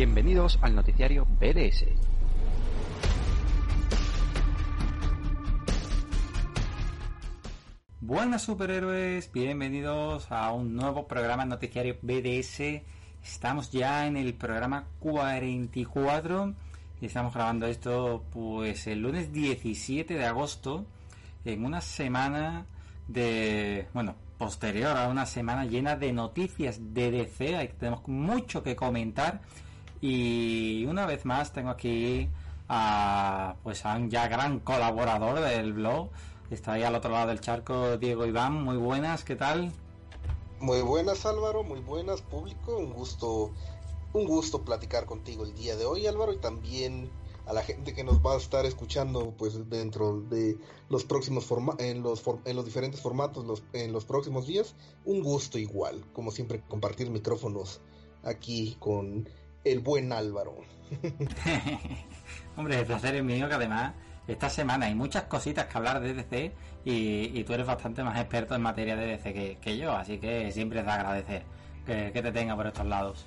Bienvenidos al noticiario BDS. Buenas superhéroes, bienvenidos a un nuevo programa noticiario BDS. Estamos ya en el programa 44 y estamos grabando esto pues el lunes 17 de agosto en una semana de, bueno, posterior a una semana llena de noticias de DC, tenemos mucho que comentar y una vez más tengo aquí a pues un ya gran colaborador del blog. Está ahí al otro lado del charco Diego Iván. Muy buenas, ¿qué tal? Muy buenas Álvaro, muy buenas público. Un gusto, un gusto platicar contigo el día de hoy Álvaro y también a la gente que nos va a estar escuchando pues dentro de los próximos forma en los en los diferentes formatos en los próximos días un gusto igual como siempre compartir micrófonos aquí con el buen Álvaro. Hombre, el placer es mío que además esta semana hay muchas cositas que hablar de DC y, tú eres bastante más experto en materia de DC que, yo, así que siempre es de agradecer que, te tenga por estos lados.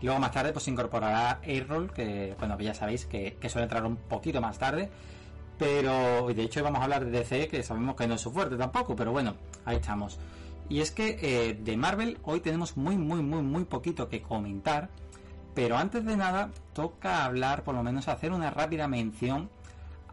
Luego más tarde pues incorporará A-Roll, que bueno, ya sabéis que, suele entrar un poquito más tarde. Pero de hecho vamos a hablar de DC, que sabemos que no es su fuerte tampoco, pero bueno, ahí estamos. Y es que eh, de Marvel hoy tenemos muy, muy, muy, muy poquito que comentar pero antes de nada, toca hablar, por lo menos hacer una rápida mención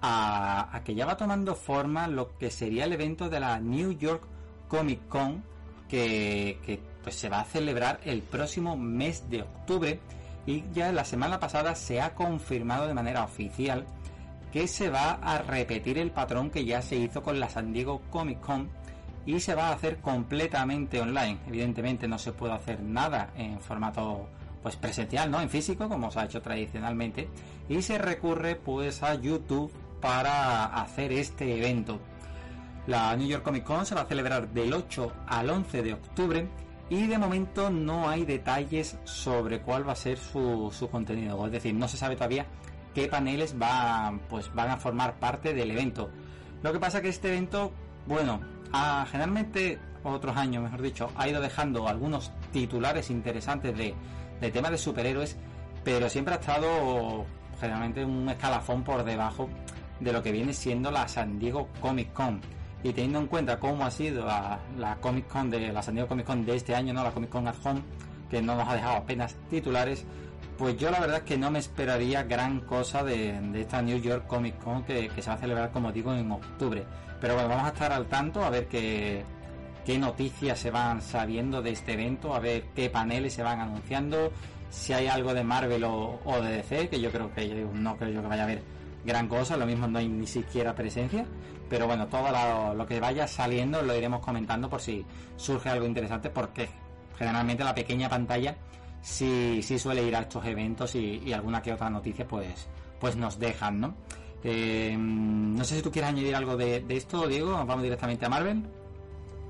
a, que ya va tomando forma lo que sería el evento de la New York Comic Con, que, pues se va a celebrar el próximo mes de octubre. Y ya la semana pasada se ha confirmado de manera oficial que se va a repetir el patrón que ya se hizo con la San Diego Comic Con y se va a hacer completamente online. Evidentemente no se puede hacer nada en formato pues presencial, ¿no? En físico, como se ha hecho tradicionalmente, y se recurre pues a YouTube para hacer este evento. La New York Comic Con se va a celebrar del 8 al 11 de octubre y de momento no hay detalles sobre cuál va a ser su, su contenido, es decir, no se sabe todavía qué paneles va, pues, van a formar parte del evento. Lo que pasa que este evento, bueno, generalmente otros años, mejor dicho, ha ido dejando algunos titulares interesantes de de temas de superhéroes, pero siempre ha estado generalmente un escalafón por debajo de lo que viene siendo la San Diego Comic Con. Y teniendo en cuenta cómo ha sido la, Comic Con de la San Diego Comic Con de este año, no la Comic Con at Home, que no nos ha dejado apenas titulares, pues yo la verdad es que no me esperaría gran cosa de, esta New York Comic Con que, que, se va a celebrar, como digo, en octubre. Pero bueno, vamos a estar al tanto a ver qué, qué noticias se van sabiendo de este evento, a ver qué paneles se van anunciando, si hay algo de Marvel o, de DC, que yo creo que yo no creo yo que vaya a haber gran cosa, lo mismo no hay ni siquiera presencia, pero bueno, todo lo, que vaya saliendo lo iremos comentando por si surge algo interesante, porque generalmente la pequeña pantalla sí, sí suele ir a estos eventos y, alguna que otra noticia pues, pues nos dejan, ¿no? Eh, no sé si tú quieres añadir algo de, de esto, Diego, vamos directamente a Marvel.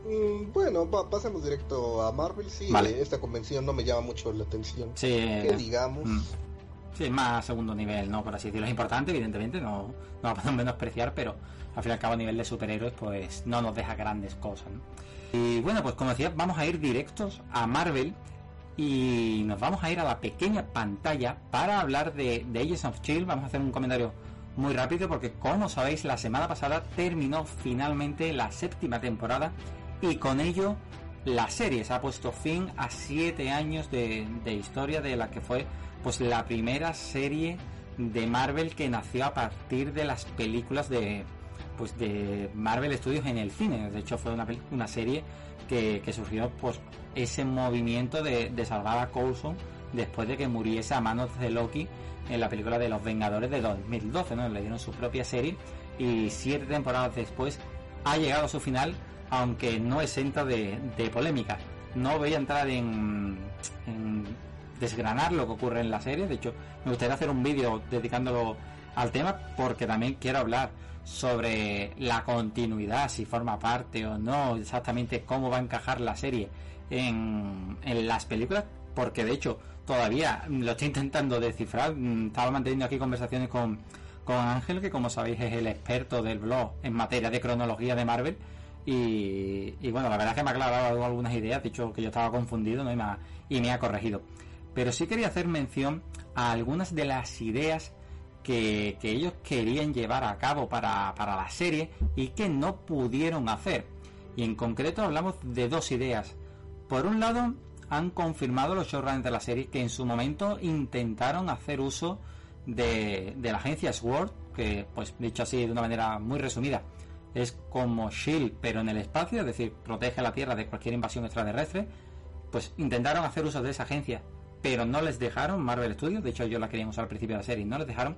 Mm, bueno, pasemos directo a Marvel. Sí, esta convención no me llama mucho la atención. Sí, que digamos. Mm. Sí, más segundo nivel, ¿no? Por así decirlo. Es importante, evidentemente, no, no podemos menospreciar, pero al fin y al cabo, a nivel de superhéroes, pues no nos deja grandes cosas, Y bueno, pues como decía, vamos a ir directos a Marvel y nos vamos a ir a la pequeña pantalla para hablar de, de Agents of Chill. Vamos a hacer un comentario muy rápido porque, como sabéis, la semana pasada terminó finalmente la séptima temporada y con ello la serie se ha puesto fin a siete años de, historia de la que fue pues la primera serie de Marvel que nació a partir de las películas de pues de Marvel Studios en el cine de hecho fue una, una serie que, surgió pues ese movimiento de, de salvar a Coulson después de que muriese a manos de Loki en la película de los Vengadores de 2012 ¿no? le dieron su propia serie y siete temporadas después ha llegado a su final aunque no exenta de, de polémica. No voy a entrar en, desgranar lo que ocurre en la serie, de hecho me gustaría hacer un vídeo dedicándolo al tema porque también quiero hablar sobre la continuidad, si forma parte o no, exactamente cómo va a encajar la serie en, en las películas, porque de hecho todavía lo estoy intentando descifrar. Mm, estaba manteniendo aquí conversaciones con, con Ángel, que como sabéis es el experto del blog en materia de cronología de Marvel. Y, bueno, la verdad es que me ha aclarado algunas ideas, dicho que yo estaba confundido ¿no? y, me ha, corregido. Pero sí quería hacer mención a algunas de las ideas que, que ellos querían llevar a cabo para, para la serie y que no pudieron hacer. Y en concreto hablamos de dos ideas. Por un lado, han confirmado los showrunners de la serie que en su momento intentaron hacer uso de, la agencia SWORD, que pues dicho así de una manera muy resumida, es como SHIELD pero en el espacio, es decir, protege a la Tierra de cualquier invasión extraterrestre, pues intentaron hacer uso de esa agencia, pero no les dejaron Marvel Studios, de hecho yo la querían usar al principio de la serie no les dejaron,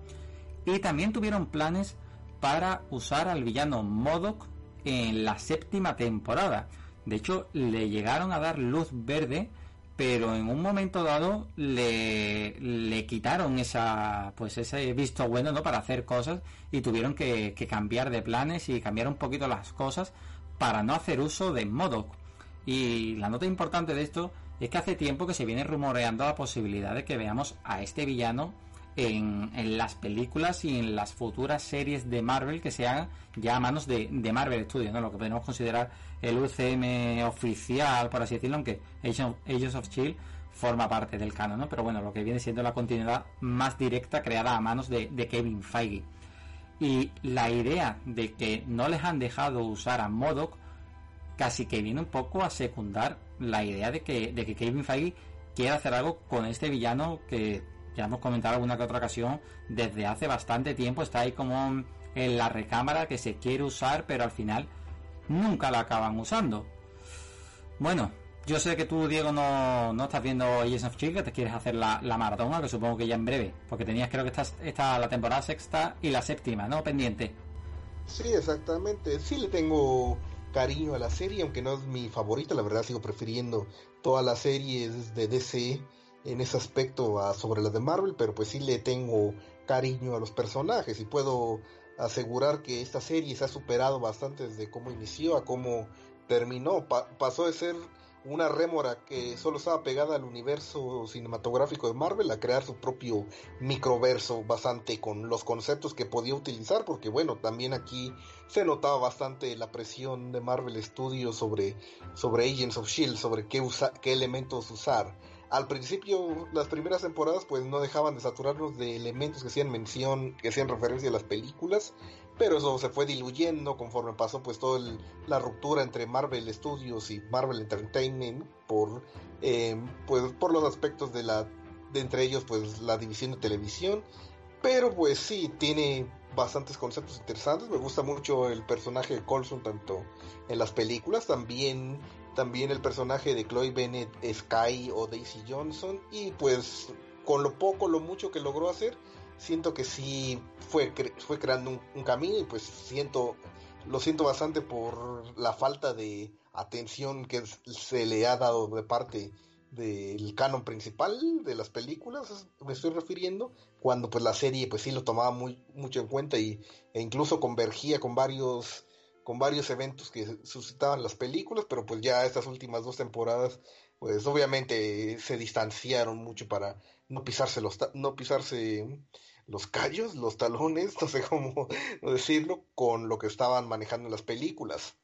y también tuvieron planes para usar al villano MODOK en la séptima temporada. De hecho, le llegaron a dar luz verde pero en un momento dado le, le quitaron esa pues ese visto bueno no para hacer cosas y tuvieron que, cambiar de planes y cambiar un poquito las cosas para no hacer uso de Modoc. Y la nota importante de esto es que hace tiempo que se viene rumoreando la posibilidad de que veamos a este villano en, las películas y en las futuras series de Marvel que se hagan ya a manos de, de Marvel Studios, ¿no? lo que podemos considerar el UCM oficial, por así decirlo, aunque Agents of Chill forma parte del canon, ¿no? pero bueno, lo que viene siendo la continuidad más directa creada a manos de, de Kevin Feige. Y la idea de que no les han dejado usar a Modoc casi que viene un poco a secundar la idea de que, de que Kevin Feige quiere hacer algo con este villano que ya hemos comentado alguna que otra ocasión, desde hace bastante tiempo está ahí como en la recámara que se quiere usar, pero al final nunca la acaban usando. Bueno, yo sé que tú, Diego, no, no estás viendo Agents of Chill, que te quieres hacer la, la maratona, que supongo que ya en breve, porque tenías creo que esta, esta la temporada sexta y la séptima, ¿no? Pendiente. Sí, exactamente. Sí le tengo cariño a la serie, aunque no es mi favorita, la verdad sigo prefiriendo todas las series de DC en ese aspecto a, sobre las de Marvel, pero pues sí le tengo cariño a los personajes y puedo asegurar que esta serie se ha superado bastante desde cómo inició a cómo terminó. pasó de ser una rémora que solo estaba pegada al universo cinematográfico de Marvel a crear su propio microverso bastante con los conceptos que podía utilizar porque bueno también aquí se notaba bastante la presión de Marvel Studios sobre sobre Agents of Shield sobre qué qué elementos usar al principio, las primeras temporadas, pues no dejaban de saturarnos de elementos que hacían mención, que hacían referencia a las películas, pero eso se fue diluyendo conforme pasó pues toda la ruptura entre Marvel Studios y Marvel Entertainment por, eh, pues, por los aspectos de la, de entre ellos pues la división de televisión, pero pues sí, tiene bastantes conceptos interesantes, me gusta mucho el personaje de Colson tanto en las películas, también también el personaje de Chloe Bennett, Sky o Daisy Johnson y pues con lo poco, lo mucho que logró hacer, siento que sí fue, fue creando un, camino y pues siento, lo siento bastante por la falta de atención que se le ha dado de parte del canon principal de las películas, me estoy refiriendo, cuando pues la serie pues sí lo tomaba muy mucho en cuenta y, e incluso convergía con varios con varios eventos que suscitaban las películas, pero pues ya estas últimas dos temporadas, pues obviamente se distanciaron mucho para no pisarse los no pisarse los callos, los talones, no sé cómo decirlo, con lo que estaban manejando en las películas.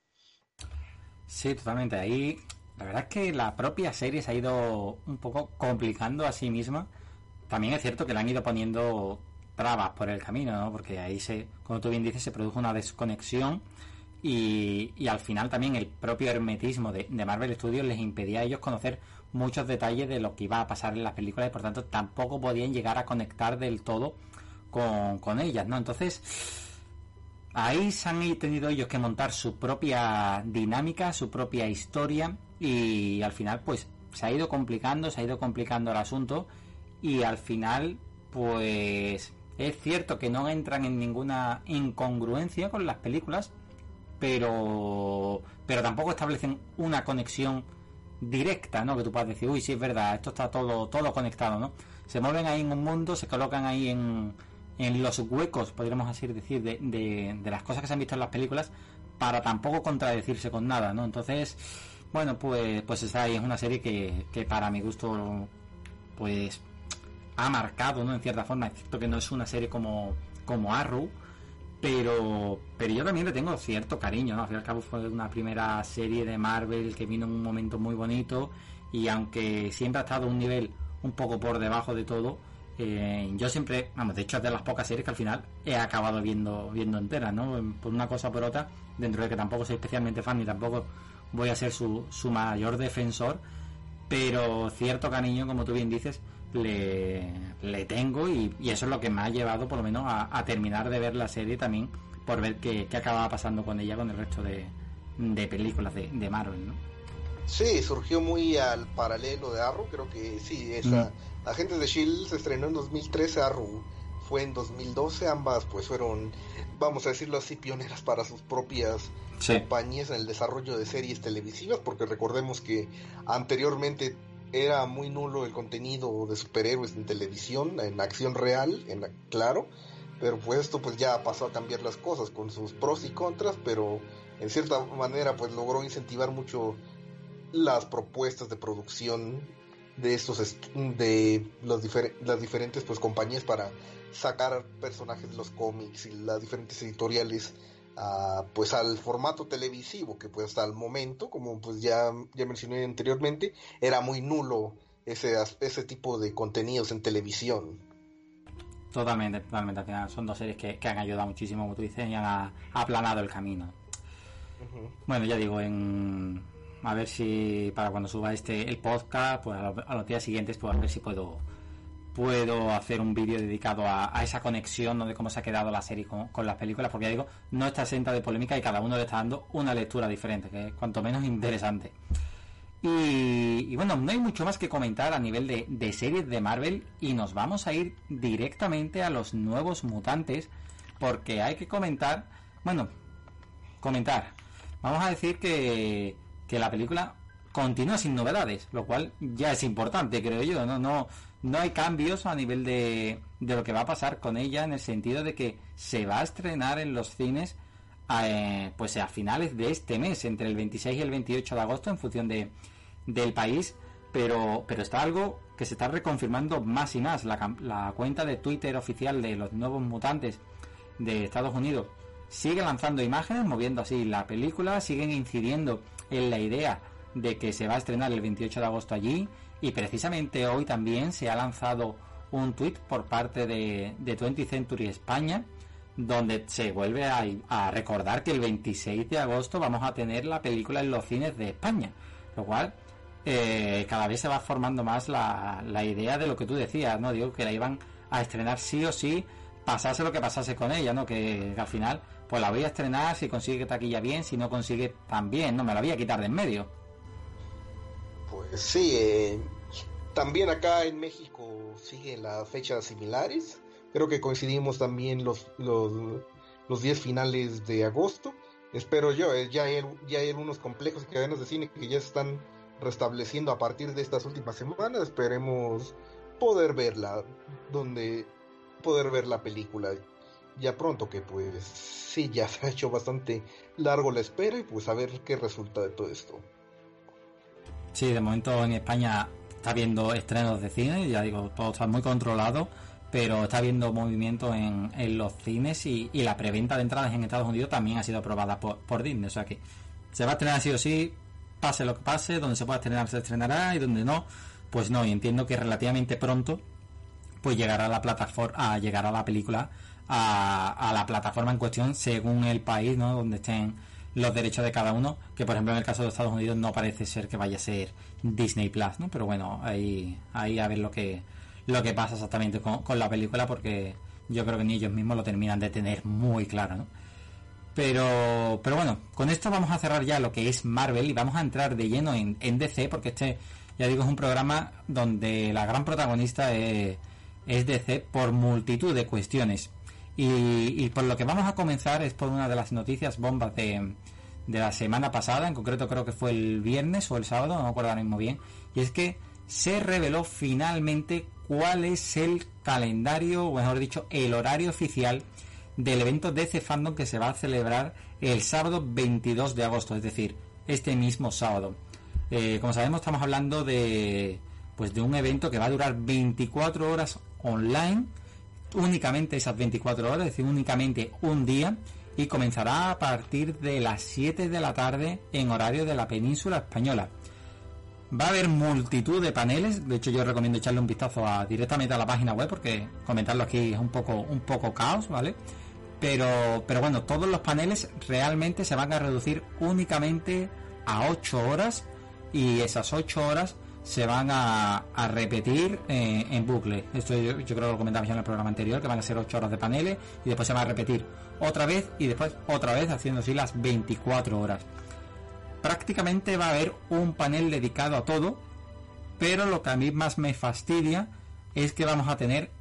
Sí, totalmente. Ahí la verdad es que la propia serie se ha ido un poco complicando a sí misma. También es cierto que le han ido poniendo trabas por el camino, ¿no? Porque ahí se, como tú bien dices, se produjo una desconexión y, al final también el propio hermetismo de, Marvel Studios les impedía a ellos conocer muchos detalles de lo que iba a pasar en las películas y por tanto tampoco podían llegar a conectar del todo con, ellas, ¿no? Entonces, ahí se han tenido ellos que montar su propia dinámica, su propia historia y al final pues se ha ido complicando, se ha ido complicando el asunto y al final pues es cierto que no entran en ninguna incongruencia con las películas pero pero tampoco establecen una conexión directa, ¿no? Que tú puedas decir, uy, sí es verdad, esto está todo todo conectado, ¿no? Se mueven ahí en un mundo, se colocan ahí en, en los huecos, podríamos así decir, de, de, las cosas que se han visto en las películas, para tampoco contradecirse con nada, ¿no? Entonces, bueno, pues, pues esa es una serie que, que para mi gusto, pues ha marcado, ¿no? En cierta forma, es cierto que no es una serie como, como Arrow, pero, pero yo también le tengo cierto cariño, ¿no? Al fin y al cabo fue una primera serie de Marvel que vino en un momento muy bonito y aunque siempre ha estado un nivel un poco por debajo de todo, eh, yo siempre, vamos, de hecho es de las pocas series que al final he acabado viendo, viendo enteras, ¿no? Por una cosa o por otra, dentro de que tampoco soy especialmente fan ni tampoco voy a ser su, su mayor defensor, pero cierto cariño, como tú bien dices, le, le tengo y, eso es lo que me ha llevado por lo menos a, terminar de ver la serie también por ver qué, acababa pasando con ella con el resto de, de películas de, de, Marvel, ¿no? Sí, surgió muy al paralelo de Arrow, creo que sí, esa mm. Agentes de Shield se estrenó en 2013, Arrow fue en 2012, ambas pues fueron, vamos a decirlo así, pioneras para sus propias compañías en el desarrollo de series televisivas, porque recordemos que anteriormente era muy nulo el contenido de superhéroes en televisión, en acción real, en claro, pero pues esto pues ya pasó a cambiar las cosas con sus pros y contras, pero en cierta manera pues logró incentivar mucho las propuestas de producción de estos de las diferentes pues compañías para sacar personajes de los cómics y las diferentes editoriales pues al formato televisivo que pues hasta el momento como pues ya ya mencioné anteriormente era muy nulo ese ese tipo de contenidos en televisión. Totalmente totalmente. Al final son dos series que, han ayudado muchísimo como tú dices y han aplanado el camino. Bueno ya digo en a ver si para cuando suba este el podcast pues a, los días siguientes pues a ver si puedo puedo hacer un vídeo dedicado a, esa conexión de cómo se ha quedado la serie con, las películas, porque ya digo, no está exenta de polémica y cada uno le está dando una lectura diferente, que es cuanto menos interesante. Y, bueno, no hay mucho más que comentar a nivel de, series de Marvel y nos vamos a ir directamente a los nuevos mutantes, porque hay que comentar, bueno, comentar. Vamos a decir que, que la película continúa sin novedades, lo cual ya es importante, creo yo, no, no, no hay cambios a nivel de, de lo que va a pasar con ella en el sentido de que se va a estrenar en los cines eh, pues a finales de este mes, entre el 26 y el 28 de agosto, en función de, del país, pero, pero está algo que se está reconfirmando más y más. La, la cuenta de Twitter oficial de los nuevos mutantes de Estados Unidos sigue lanzando imágenes, moviendo así la película, siguen incidiendo en la idea de que se va a estrenar el 28 de agosto allí y precisamente hoy también se ha lanzado un tuit por parte de, de 20 Century España donde se vuelve a, recordar que el 26 de agosto vamos a tener la película en los cines de España, lo cual eh, cada vez se va formando más la, idea de lo que tú decías, ¿no? Digo que la iban a estrenar sí o sí, pasase lo que pasase con ella, ¿no? Que, que al final, pues la voy a estrenar si consigue taquilla bien, si no consigue tan bien, no me la voy a quitar de en medio. Pues sí, eh, también acá en México siguen las fechas similares. Creo que coincidimos también los, los, los días finales de agosto. Espero yo, eh, ya, hay, ya hay algunos complejos y cadenas de cine que ya se están restableciendo a partir de estas últimas semanas. Esperemos poder verla, donde poder ver la película ya pronto, que pues sí, ya se ha hecho bastante largo la espera y pues a ver qué resulta de todo esto. Sí, de momento en España está habiendo estrenos de cine, ya digo, todo está muy controlado, pero está habiendo movimiento en, en los cines y, la preventa de entradas en Estados Unidos también ha sido aprobada por, por Disney, o sea que se va a estrenar sí o sí, pase lo que pase, donde se pueda estrenar se estrenará y donde no, pues no, y entiendo que relativamente pronto pues llegará la plataforma, llegará la película a, a la plataforma en cuestión según el país, ¿no? donde estén los derechos de cada uno, que por ejemplo en el caso de Estados Unidos no parece ser que vaya a ser Disney Plus, ¿no? Pero bueno, ahí, ahí a ver lo que, lo que pasa exactamente con, la película, porque yo creo que ni ellos mismos lo terminan de tener muy claro, ¿no? Pero, pero bueno, con esto vamos a cerrar ya lo que es Marvel y vamos a entrar de lleno en, en DC, porque este, ya digo, es un programa donde la gran protagonista es, es DC por multitud de cuestiones. Y, por lo que vamos a comenzar es por una de las noticias bombas de, de la semana pasada, en concreto creo que fue el viernes o el sábado, no me acuerdo ahora mismo bien, y es que se reveló finalmente cuál es el calendario, o mejor dicho, el horario oficial del evento DC Fandom que se va a celebrar el sábado 22 de agosto, es decir, este mismo sábado. Eh, como sabemos, estamos hablando de pues de un evento que va a durar 24 horas online, únicamente esas 24 horas, es decir, únicamente un día, y comenzará a partir de las 7 de la tarde en horario de la península española. Va a haber multitud de paneles, de hecho yo recomiendo echarle un vistazo a, directamente a la página web porque comentarlo aquí es un poco, un poco caos, ¿vale? Pero, pero bueno, todos los paneles realmente se van a reducir únicamente a 8 horas y esas 8 horas se van a, repetir eh, en bucle. Esto yo, creo que lo comentamos ya en el programa anterior, que van a ser 8 horas de paneles y después se va a repetir otra vez y después otra vez haciendo así las 24 horas. Prácticamente va a haber un panel dedicado a todo, pero lo que a mí más me fastidia es que vamos a tener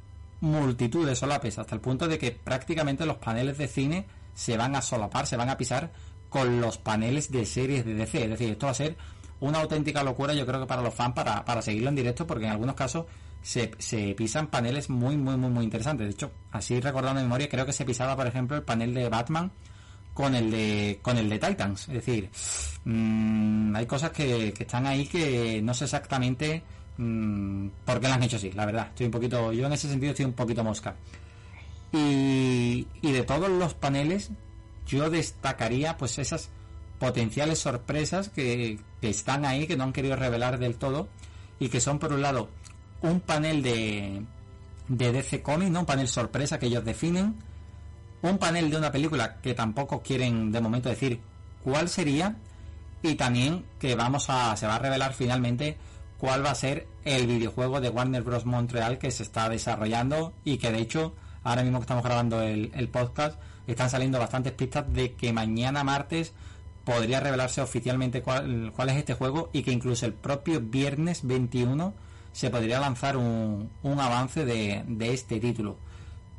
multitud de solapes, hasta el punto de que prácticamente los paneles de cine se van a solapar, se van a pisar con los paneles de series de DC. Es decir, esto va a ser una auténtica locura, yo creo que para los fans, para, para seguirlo en directo, porque en algunos casos se, se, pisan paneles muy, muy, muy, muy interesantes. De hecho, así recordando memoria, creo que se pisaba, por ejemplo, el panel de Batman con el de con el de Titans. Es decir, mmm, hay cosas que, que, están ahí que no sé exactamente mmm, por qué las han hecho así, la verdad. Estoy un poquito, yo en ese sentido estoy un poquito mosca. Y, y de todos los paneles, yo destacaría pues esas potenciales sorpresas que, están ahí, que no han querido revelar del todo, y que son por un lado un panel de, de DC Comics, un panel sorpresa que ellos definen, un panel de una película que tampoco quieren de momento decir cuál sería, y también que vamos a, se va a revelar finalmente cuál va a ser el videojuego de Warner Bros. Montreal que se está desarrollando y que de hecho ahora mismo que estamos grabando el, el podcast están saliendo bastantes pistas de que mañana martes podría revelarse oficialmente cuál, es este juego y que incluso el propio viernes 21 se podría lanzar un, avance de, este título.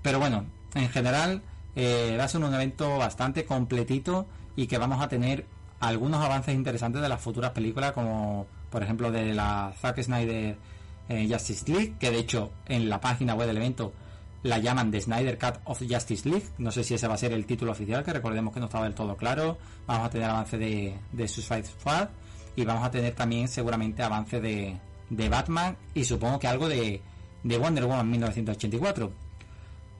Pero bueno, en general eh, va a ser un evento bastante completito y que vamos a tener algunos avances interesantes de las futuras películas como por ejemplo de la Zack Snyder eh, Justice League que de hecho en la página web del evento la llaman The Snyder Cut of Justice League. No sé si ese va a ser el título oficial, que recordemos que no estaba del todo claro. Vamos a tener avance de, de Suicide Squad y vamos a tener también seguramente avance de, de Batman y supongo que algo de, de Wonder Woman 1984.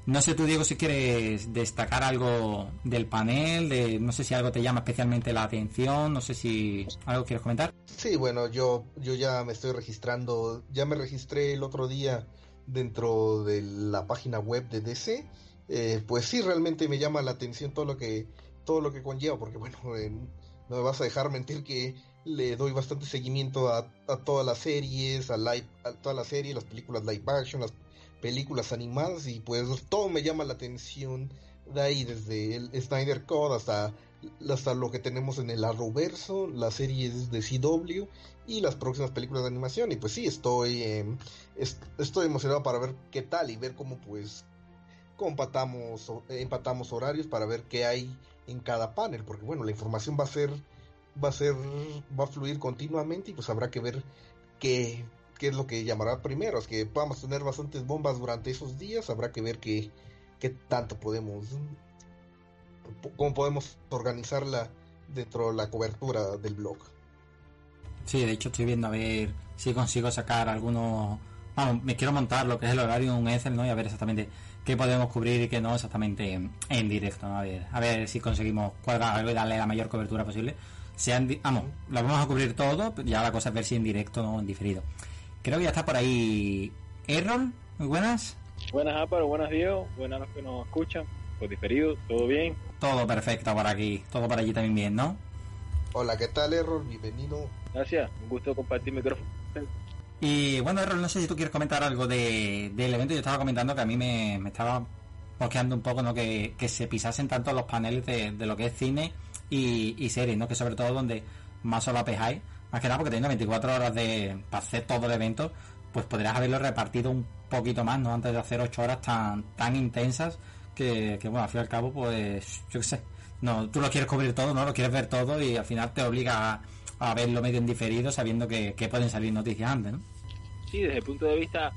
No sé tú, Diego, si quieres destacar algo del panel, de no sé si algo te llama especialmente la atención, no sé si algo quieres comentar. Sí, bueno, yo, yo ya me estoy registrando, ya me registré el otro día dentro de la página web de DC, eh, pues sí realmente me llama la atención todo lo que todo lo que conlleva, porque bueno, no me vas a dejar mentir que le doy bastante seguimiento a, todas las series, a, live, a todas las series, las películas live action, las películas animadas y pues todo me llama la atención de ahí, desde el Snyder Code hasta, hasta lo que tenemos en el Arrowverso, las series de CW y las próximas películas de animación. Y pues sí, estoy, em, estoy emocionado para ver qué tal y ver cómo pues compatamos, empatamos horarios para ver qué hay en cada panel, porque bueno, la información va a ser, va a ser, va a fluir continuamente y pues habrá que ver qué, qué es lo que llamará primero, es que podamos tener bastantes bombas durante esos días, habrá que ver qué, qué tanto podemos, cómo podemos organizarla dentro de la cobertura del blog. Sí, de hecho estoy viendo a ver si consigo sacar algunos... Vamos, me quiero montar lo que es el horario en un Excel, ¿no? Y a ver exactamente qué podemos cubrir y qué no exactamente en, directo, A ver, a ver si conseguimos cuadrar algo y darle la mayor cobertura posible. Sean, vamos, lo vamos a cubrir todo, ya la cosa es ver si en directo o en diferido. Creo que ya está por ahí Errol, muy buenas. Buenas Álvaro, buenas Diego, buenas los que nos escuchan, por diferido, ¿todo bien? Todo perfecto por aquí, todo por allí también bien, ¿no? Hola, ¿qué tal Errol? Bienvenido Gracias, un gusto compartir micrófono. Y bueno, Errol, no sé si tú quieres comentar algo de, del evento. Yo estaba comentando que a mí me, estaba mosqueando un poco ¿no? que, se pisasen tanto los paneles de, lo que es cine y, series, ¿no? que sobre todo donde más solapes hay. Más que nada porque teniendo 24 horas de, para hacer todo el evento, pues podrías haberlo repartido un poquito más, ¿no? Antes de hacer 8 horas tan, tan intensas que, que, bueno, al fin y al cabo, pues, yo qué sé, no, tú lo quieres cubrir todo, ¿no? Lo quieres ver todo y al final te obliga a, verlo medio en diferido sabiendo que, pueden salir noticias antes, ¿no? Sí, desde el punto de vista,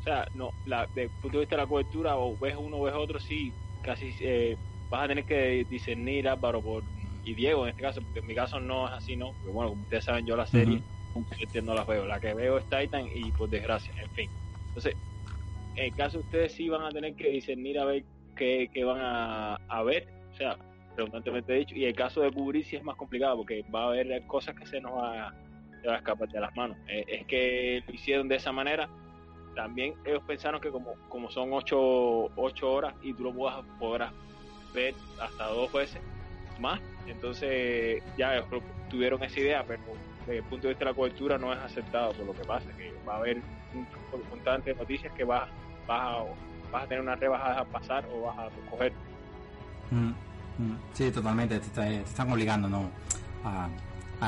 o sea, no, la, desde el punto de vista de la cobertura, o ves uno o ves otro, sí, casi eh, vas a tener que discernir, Álvaro, por, y Diego en este caso, porque en mi caso no es así, ¿no? Porque bueno, como ustedes saben, yo la serie, no la veo, la que veo es Titan y por desgracia, en fin. Entonces, en el caso ustedes sí van a tener que discernir a ver qué, van a, ver, o sea, redundantemente dicho, y el caso de cubrir sí es más complicado porque va a haber cosas que se nos va, a escapar de las manos. Eh, es que lo hicieron de esa manera. También ellos pensaron que como, como son ocho, ocho horas y tú lo podrás, podrás ver hasta dos veces más, entonces ya tuvieron esa idea, pero desde el punto de vista de la cobertura no es aceptado por lo que pasa, que va a haber un constante de noticias que vas, vas, a, vas a tener una rebajada a pasar o vas a coger. Mm. Mm, sí, totalmente, te, están obligando ¿no? a,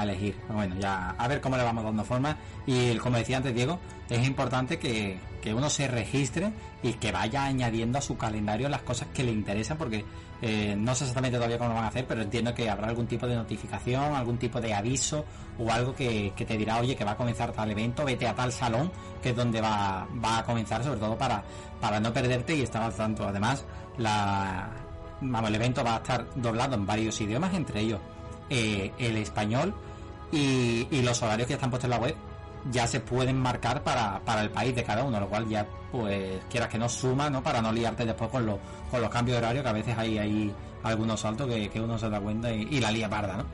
elegir. Bueno, ya a ver cómo le vamos dando forma. Y como decía antes Diego, es importante que, uno se registre y que vaya añadiendo a su calendario las cosas que le interesan, porque eh, no sé exactamente todavía cómo lo van a hacer, pero entiendo que habrá algún tipo de notificación, algún tipo de aviso o algo que, te dirá, oye, que va a comenzar tal evento, vete a tal salón, que es donde va, va a comenzar, sobre todo para, para no perderte y estar al tanto. Además, la, vamos, el evento va a estar doblado en varios idiomas, entre ellos eh, el español y, los horarios que están puestos en la web ya se pueden marcar para, el país de cada uno, lo cual ya pues quieras que no suma, ¿no? Para no liarte después con, los con los cambios de horario, que a veces hay, hay algunos saltos que, uno se da cuenta y, la lía parda.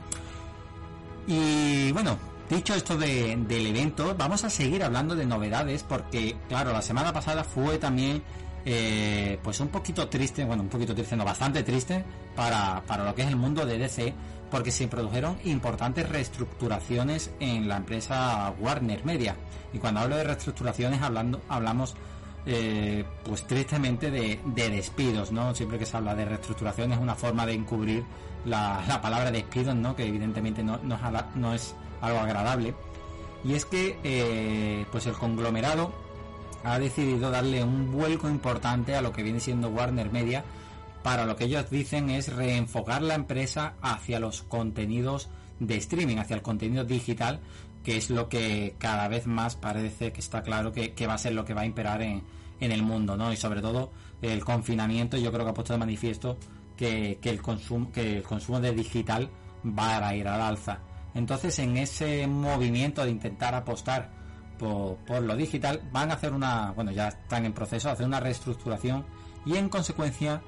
Y bueno, dicho esto de, del evento, vamos a seguir hablando de novedades porque, claro, la semana pasada fue también eh, pues un poquito triste, bueno, un poquito triste, no, bastante triste para, para lo que es el mundo de DC, porque se produjeron importantes reestructuraciones en la empresa Warner Media. Y cuando hablo de reestructuraciones hablando, hablamos eh, pues tristemente de, despidos, ¿no? Siempre que se habla de reestructuración es una forma de encubrir la, palabra despidos, ¿no? Que evidentemente no, no, es, algo agradable. Y es que eh, pues el conglomerado ha decidido darle un vuelco importante a lo que viene siendo Warner Media para lo que ellos dicen es reenfocar la empresa hacia los contenidos de streaming, hacia el contenido digital, que es lo que cada vez más parece que está claro que, va a ser lo que va a imperar en, el mundo, ¿no? Y sobre todo el confinamiento, yo creo que ha puesto de manifiesto que, el, consumo, que el consumo de digital va a ir al alza. Entonces, en ese movimiento de intentar apostar por, lo digital, van a hacer una, bueno, ya están en proceso hacer una reestructuración y en consecuencia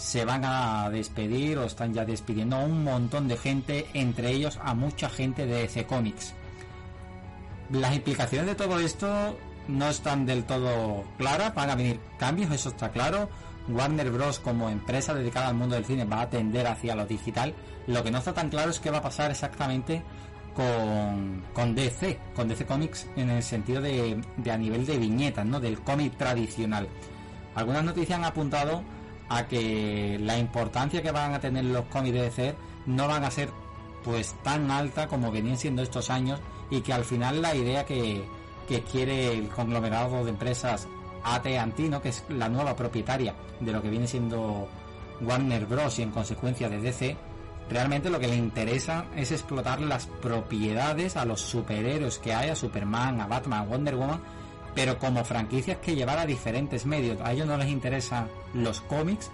se van a despedir o están ya despidiendo a un montón de gente, entre ellos a mucha gente de DC Comics. Las implicaciones de todo esto no están del todo claras, van a venir cambios, eso está claro. Warner Bros. como empresa dedicada al mundo del cine va a tender hacia lo digital. Lo que no está tan claro es qué va a pasar exactamente con, con DC, con DC Comics en el sentido de, a nivel de viñetas, ¿no? Del cómic tradicional. Algunas noticias han apuntado a que la importancia que van a tener los cómics de DC no van a ser pues tan alta como venían siendo estos años y que al final la idea que, que quiere el conglomerado de empresas AT&T, que es la nueva propietaria de lo que viene siendo Warner Bros. y en consecuencia de DC, realmente lo que le interesa es explotar las propiedades a los superhéroes que hay, a Superman, a Batman, a Wonder Woman, pero como franquicias que llevar a diferentes medios. A ellos no les interesan los cómics,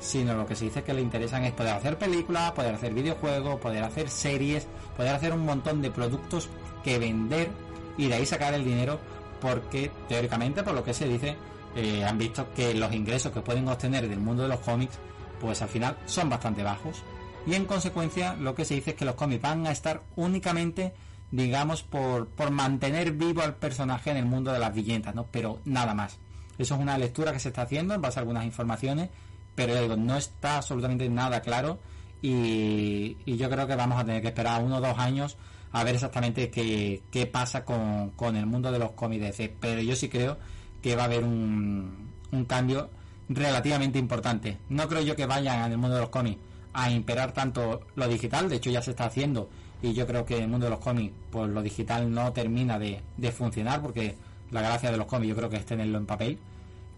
sino lo que se dice que les interesan es poder hacer películas, poder hacer videojuegos, poder hacer series, poder hacer un montón de productos que vender y de ahí sacar el dinero porque teóricamente por lo que se dice eh, han visto que los ingresos que pueden obtener del mundo de los cómics pues al final son bastante bajos y en consecuencia lo que se dice es que los cómics van a estar únicamente digamos por, por mantener vivo al personaje en el mundo de las viñetas, ¿no? Pero nada más. Eso es una lectura que se está haciendo en base a algunas informaciones, pero digo, no está absolutamente nada claro y, yo creo que vamos a tener que esperar uno o dos años a ver exactamente qué, qué pasa con, con, el mundo de los cómics DC. Pero yo sí creo que va a haber un, un cambio relativamente importante. No creo yo que vayan en el mundo de los cómics a imperar tanto lo digital, de hecho ya se está haciendo y yo creo que en el mundo de los cómics pues lo digital no termina de, funcionar porque la gracia de los cómics yo creo que es tenerlo en papel,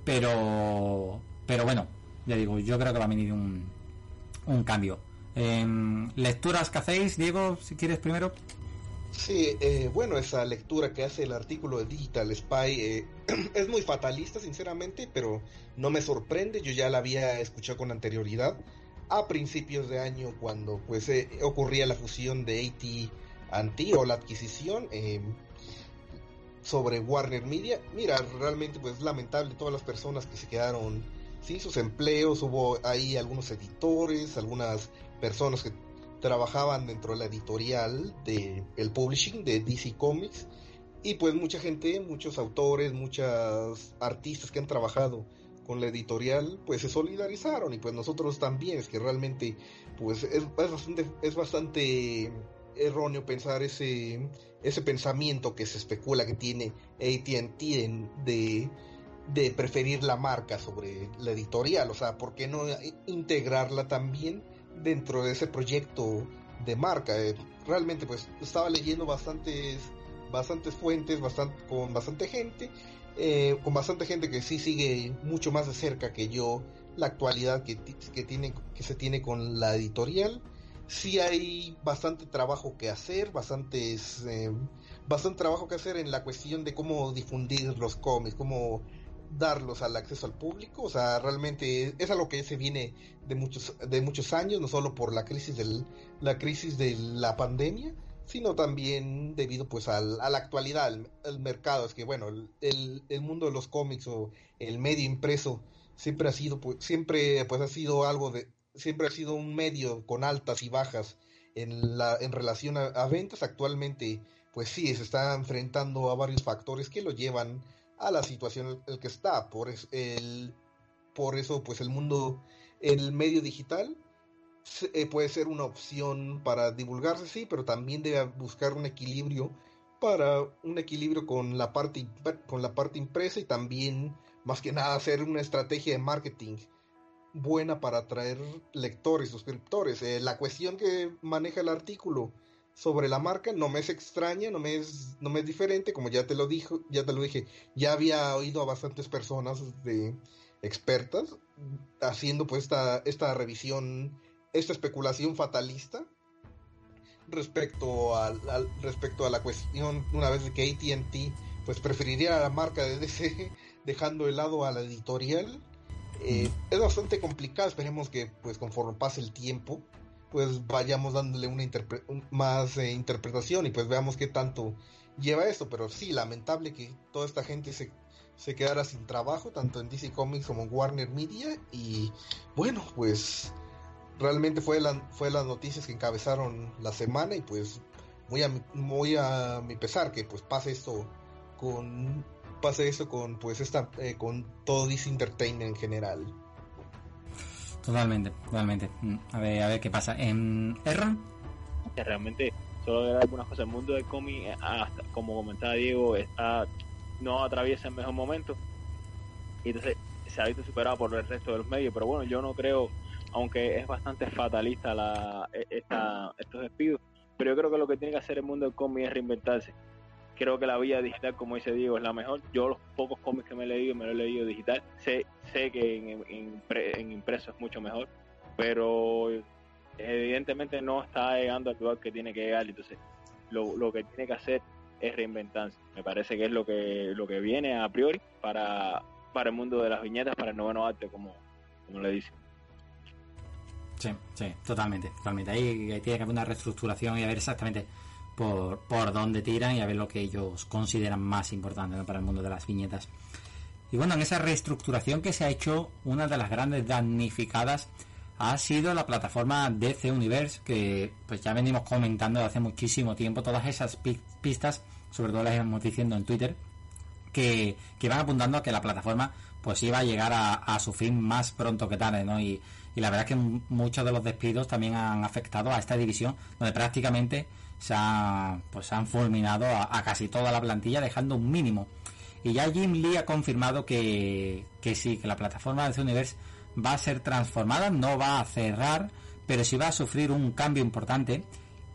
pero pero bueno, ya digo, yo creo que va a venir un, un cambio. Em, ¿Lecturas que hacéis, Diego, si quieres primero? Sí, eh, bueno, esa lectura que hace el artículo de Digital Spy eh, es muy fatalista, sinceramente, pero no me sorprende. Yo ya la había escuchado con anterioridad, a principios de año, cuando pues eh, ocurría la fusión de AT&T o la adquisición sobre Warner Media. Mira, realmente pues lamentable todas las personas que se quedaron sin sus empleos. Hubo ahí algunos editores, algunas personas que trabajaban dentro de la editorial de el publishing de DC Comics y pues mucha gente, muchos autores, muchos artistas que han trabajado con la editorial pues se solidarizaron y pues nosotros también es que realmente pues es, bastante es bastante erróneo pensar ese ese pensamiento que se especula que tiene AT&T de de preferir la marca sobre la editorial, o sea, ¿por qué no integrarla también dentro de ese proyecto de marca. Eh, realmente pues estaba leyendo bastantes, bastantes fuentes, bastante, con bastante gente, eh, con bastante gente que sí sigue mucho más de cerca que yo la actualidad que, que, tiene, que se tiene con la editorial. Sí hay bastante trabajo que hacer, bastantes, eh, bastante trabajo que hacer en la cuestión de cómo difundir los cómics, cómo darlos al acceso al público, o sea, realmente es algo que se viene de muchos de muchos años, no solo por la crisis del la crisis de la pandemia, sino también debido pues al, a la actualidad, el, mercado, es que bueno, el, el, mundo de los cómics o el medio impreso siempre ha sido pues siempre pues ha sido algo de siempre ha sido un medio con altas y bajas en la en relación a, ventas, actualmente pues sí se está enfrentando a varios factores que lo llevan a la situación en que está. Por, el, por eso, pues el mundo, el medio digital eh, puede ser una opción para divulgarse, sí, pero también debe buscar un equilibrio para un equilibrio con la parte con la parte impresa y también más que nada hacer una estrategia de marketing buena para atraer lectores, suscriptores. Eh, la cuestión que maneja el artículo sobre la marca no me es extraña, no me es, no me es diferente, como ya te lo dijo, ya te lo dije, ya había oído a bastantes personas de expertas haciendo pues esta, esta revisión, esta especulación fatalista respecto a, respecto a la cuestión una vez de que AT&T pues preferiría la marca de DC dejando de lado a la editorial eh, es bastante complicado esperemos que pues conforme pase el tiempo pues vayamos dándole una más eh, interpretación y pues veamos qué tanto lleva esto. Pero sí, lamentable que toda esta gente se, se quedara sin trabajo, tanto en DC Comics como en Warner Media. Y bueno, pues realmente fue, la, fue las noticias que encabezaron la semana y pues muy a, muy a mi pesar que pues pase esto con pase esto con pues esta eh, con todo DC Entertainment en general. Totalmente, totalmente. Mm, a ver, a ver qué pasa. ¿En Erra? Realmente, solo ver algunas cosas. El mundo del cómic, eh, hasta, como comentaba Diego, está, no atraviesa el mejor momento. Y entonces se ha visto superado por el resto de los medios. Pero bueno, yo no creo, aunque es bastante fatalista la, e, esta, estos despidos, pero yo creo que lo que tiene que hacer el mundo del cómic es reinventarse creo que la vía digital, como dice Diego, es la mejor. Yo los pocos cómics que me he leído, me lo he leído digital. Sé, sé que en, en, impreso es mucho mejor, pero evidentemente no está llegando al lugar que tiene que llegar. Entonces, lo, lo que tiene que hacer es reinventarse. Me parece que es lo que, lo que viene a priori para, para el mundo de las viñetas, para el noveno arte, como, como le dice. Sí, sí, totalmente, totalmente. Ahí, tiene que haber una reestructuración y a ver exactamente por, por dónde tiran y a ver lo que ellos consideran más importante para el mundo de las viñetas. Y bueno, en esa reestructuración que se ha hecho, una de las grandes damnificadas ha sido la plataforma DC Universe, que pues ya venimos comentando hace muchísimo tiempo todas esas pistas, sobre todo las hemos diciendo en Twitter, que, que van apuntando a que la plataforma pues iba a llegar a, su fin más pronto que tarde, ¿no? Y, y la verdad que muchos de los despidos también han afectado a esta división, donde prácticamente se, pues, han fulminado a, casi toda la plantilla, dejando un mínimo. Y ya Jim Lee ha confirmado que, que sí, que la plataforma de Universe va a ser transformada, no va a cerrar, pero sí va a sufrir un cambio importante.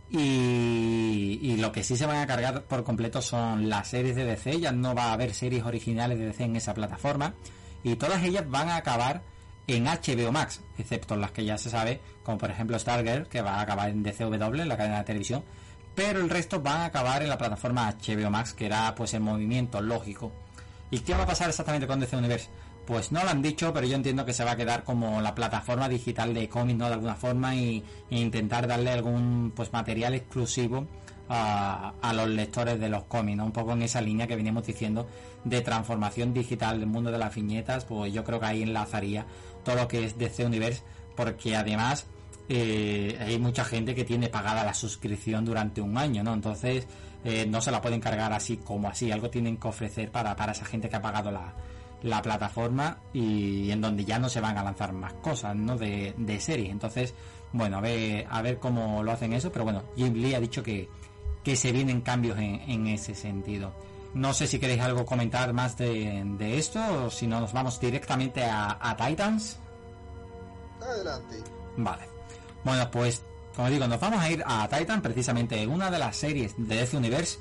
Y, y, lo que sí se van a cargar por completo son las series de DC, ya no va a haber series originales de DC en esa plataforma. Y todas ellas van a acabar en HBO Max, excepto las que ya se sabe, como por ejemplo Stargirl, que va a acabar en DCW, la cadena de televisión, pero el resto van a acabar en la plataforma HBO Max, que era pues el movimiento lógico. ¿Y qué va a pasar exactamente con DC Universe? Pues no lo han dicho, pero yo entiendo que se va a quedar como la plataforma digital de cómics, ¿no? De alguna forma y, e intentar darle algún pues material exclusivo a, a, los lectores de los cómics, ¿no? Un poco en esa línea que veníamos diciendo de transformación digital del mundo de las viñetas, pues yo creo que ahí enlazaría todo lo que es DC Universe, porque además eh, hay mucha gente que tiene pagada la suscripción durante un año, ¿no? Entonces eh, no se la pueden cargar así como así, algo tienen que ofrecer para, para esa gente que ha pagado la, la plataforma y en donde ya no se van a lanzar más cosas, ¿no? De, de serie. Entonces, bueno, a ver, a ver cómo lo hacen eso, pero bueno, Jim Lee ha dicho que, que se vienen cambios en, en ese sentido. No sé si queréis algo comentar más de, de esto o si no nos vamos directamente a, a Titans. Adelante. Vale. Bueno, pues como digo, nos vamos a ir a Titan, precisamente una de las series de DC Universe.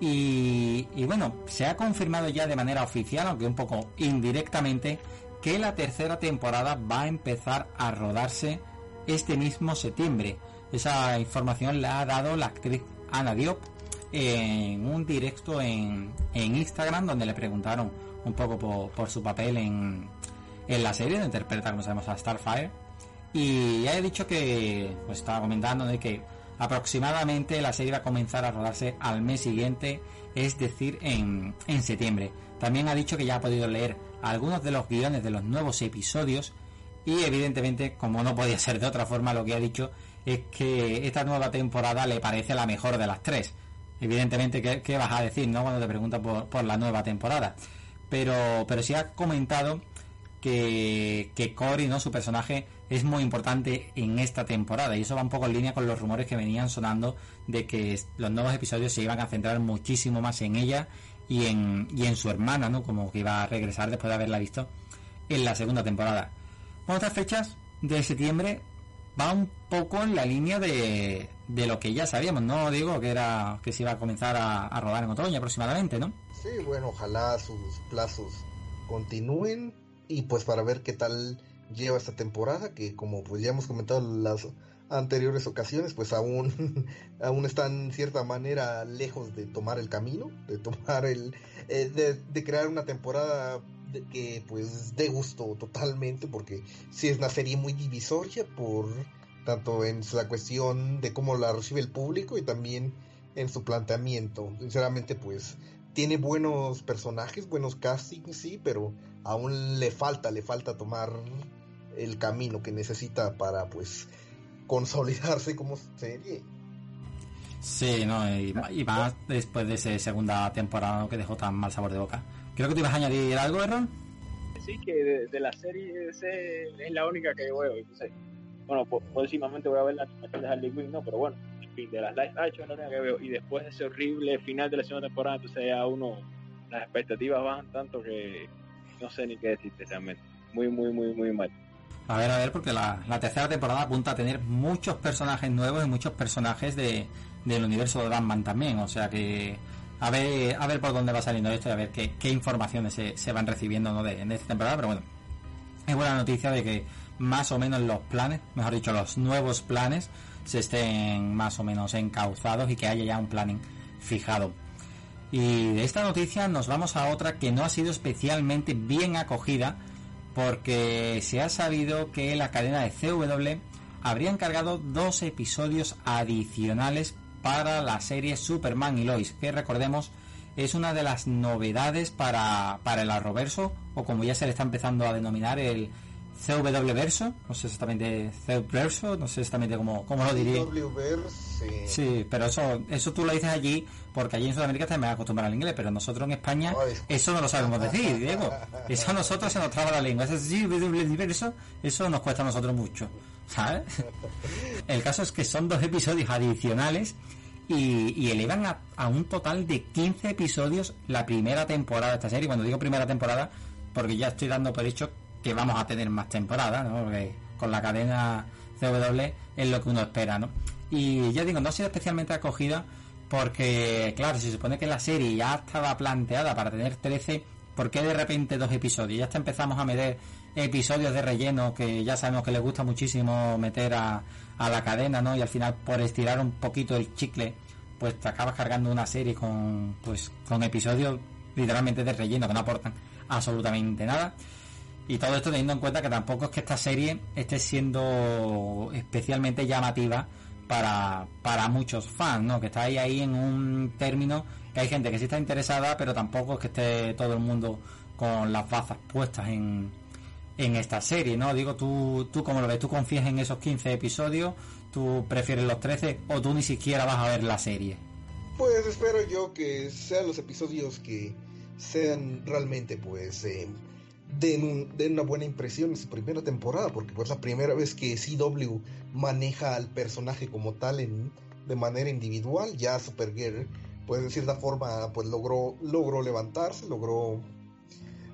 Y, y, bueno, se ha confirmado ya de manera oficial, aunque un poco indirectamente, que la tercera temporada va a empezar a rodarse este mismo septiembre. Esa información la ha dado la actriz Ana Diop en un directo en, en Instagram donde le preguntaron un poco por, su papel en, en la serie, donde interpreta, como sabemos, a Starfire y ya he dicho que, pues estaba comentando de que aproximadamente la serie va a comenzar a rodarse al mes siguiente, es decir, en, en septiembre. También ha dicho que ya ha podido leer algunos de los guiones de los nuevos episodios y evidentemente, como no podía ser de otra forma, lo que ha dicho es que esta nueva temporada le parece la mejor de las tres. Evidentemente, ¿qué, qué vas a decir, no? Cuando te pregunta por, por la nueva temporada. Pero, pero sí ha comentado que, que Cory, ¿no? Su personaje es muy importante en esta temporada y eso va un poco en línea con los rumores que venían sonando de que los nuevos episodios se iban a centrar muchísimo más en ella y en, y en su hermana, ¿no? Como que iba a regresar después de haberla visto en la segunda temporada. Otras fechas de septiembre va un poco en la línea de, de lo que ya sabíamos, ¿no? Digo que era que se iba a comenzar a, a rodar en otoño aproximadamente, ¿no? Sí, bueno, ojalá sus plazos continúen y pues para ver qué tal lleva esta temporada, que como pues ya hemos comentado en las anteriores ocasiones, pues aún, aún están en cierta manera lejos de tomar el camino, de tomar el, eh, de, de, crear una temporada de, que pues dé gusto totalmente, porque sí es una serie muy divisoria por tanto en la cuestión de cómo la recibe el público y también en su planteamiento. Sinceramente, pues tiene buenos personajes, buenos castings, sí, pero aún le falta, le falta tomar el camino que necesita para pues consolidarse como serie. Sí, no, y, y más después de esa segunda temporada que dejó tan mal sabor de boca. Creo que te ibas a añadir algo, Erron. Sí, que de, de la serie es la única que veo. Entonces, bueno, próximamente voy a ver la animación de Harley Quinn, no, pero bueno, en fin, de las live action la única que veo. Y después de ese horrible final de la segunda temporada, entonces ya uno, las expectativas bajan tanto que no sé ni qué decirte realmente. Muy, muy, muy, muy mal. A ver, a ver, porque la, la, tercera temporada apunta a tener muchos personajes nuevos y muchos personajes de, del universo de Batman también. O sea que a ver, a ver por dónde va saliendo esto y a ver qué, qué informaciones se, se, van recibiendo ¿no? de, de, esta temporada. Pero bueno, es buena noticia de que más o menos los planes, mejor dicho, los nuevos planes se estén más o menos encauzados y que haya ya un planning fijado. Y de esta noticia nos vamos a otra que no ha sido especialmente bien acogida porque se ha sabido que la cadena de CW habría encargado dos episodios adicionales para la serie Superman y Lois, que recordemos es una de las novedades para, para el Arroverso, o como ya se le está empezando a denominar el CW Verso, no sé exactamente CW Verso, no sé exactamente cómo, cómo lo diría. Sí. sí, pero eso, eso tú lo dices allí, porque allí en Sudamérica también me acostumbran al inglés, pero nosotros en España Ay. eso no lo sabemos decir, Diego. Eso a nosotros se nos traba la lengua. Ese CW Verso, eso nos cuesta a nosotros mucho, ¿sabes? El caso es que son dos episodios adicionales y, y elevan a, a, un total de 15 episodios la primera temporada de esta serie. Cuando digo primera temporada, porque ya estoy dando por hecho que vamos a tener más temporadas, ¿no? Porque con la cadena CW es lo que uno espera, ¿no? Y ya digo, no ha sido especialmente acogida porque, claro, se supone que la serie ya estaba planteada para tener 13, ¿Por qué de repente dos episodios? Ya hasta empezamos a meter episodios de relleno que ya sabemos que les gusta muchísimo meter a, a la cadena, ¿no? Y al final por estirar un poquito el chicle, pues te acabas cargando una serie con pues con episodios literalmente de relleno que no aportan absolutamente nada. Y todo esto teniendo en cuenta que tampoco es que esta serie esté siendo especialmente llamativa para, para muchos fans, ¿no? Que está ahí, en un término que hay gente que sí está interesada, pero tampoco es que esté todo el mundo con las bazas puestas en, en esta serie, ¿no? Digo, tú, tú cómo lo ves, tú confías en esos 15 episodios, tú prefieres los 13 o tú ni siquiera vas a ver la serie. Pues espero yo que sean los episodios que sean realmente, pues, eh, den, una buena impresión en su primera temporada, porque pues la primera vez que CW maneja al personaje como tal en, de manera individual, ya Supergirl, pues de cierta forma, pues logró, logró levantarse, logró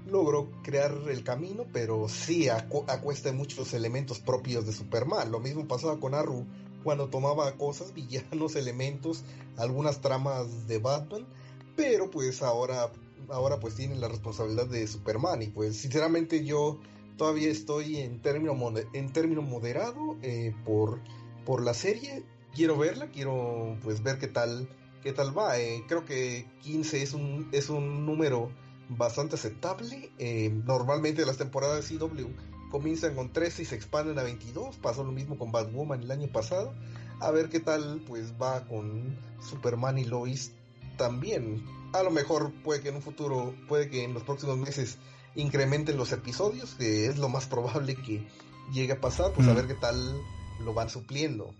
logró crear el camino, pero sí acuesta muchos elementos propios de Superman. Lo mismo pasaba con Arrow cuando tomaba cosas, villanos, elementos, algunas tramas de Batman, pero pues ahora ahora pues tienen la responsabilidad de Superman y pues sinceramente yo todavía estoy en término, en término moderado eh, por, por la serie. Quiero verla, quiero pues ver qué tal, qué tal va. Eh, creo que 15 es un, es un número bastante aceptable. Eh, normalmente las temporadas de CW comienzan con 13 y se expanden a 22. Pasó lo mismo con Batwoman el año pasado. A ver qué tal pues va con Superman y Lois también. A lo mejor puede que en un futuro, puede que en los próximos meses incrementen los episodios, que es lo más probable que llegue a pasar, pues a mm. ver qué tal lo van supliendo.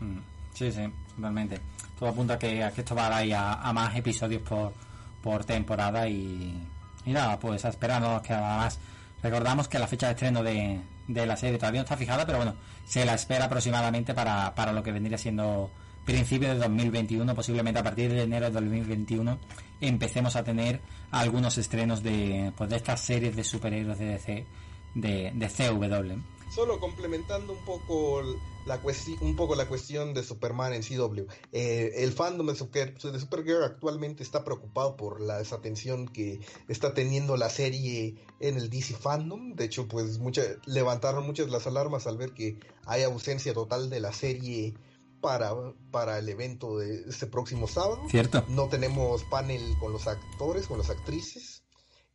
Mm. Sí, sí, totalmente. Todo apunta a que, esto va a ir a, más episodios por, por temporada y, y nada, pues esperando que además recordamos que la fecha de estreno de, de la serie todavía no está fijada, pero bueno, se la espera aproximadamente para, para lo que vendría siendo principio de 2021, posiblemente a partir de enero de 2021, empecemos a tener algunos estrenos de, pues, de estas series de superhéroes de DC, de, de CW. Solo complementando un poco la, un poco la cuestión de Superman en CW. Eh, el fandom de, Supergirl actualmente está preocupado por la desatención que está teniendo la serie en el DC fandom. De hecho, pues mucha, levantaron muchas las alarmas al ver que hay ausencia total de la serie para, para el evento de este próximo sábado. Cierto. No tenemos panel con los actores, con las actrices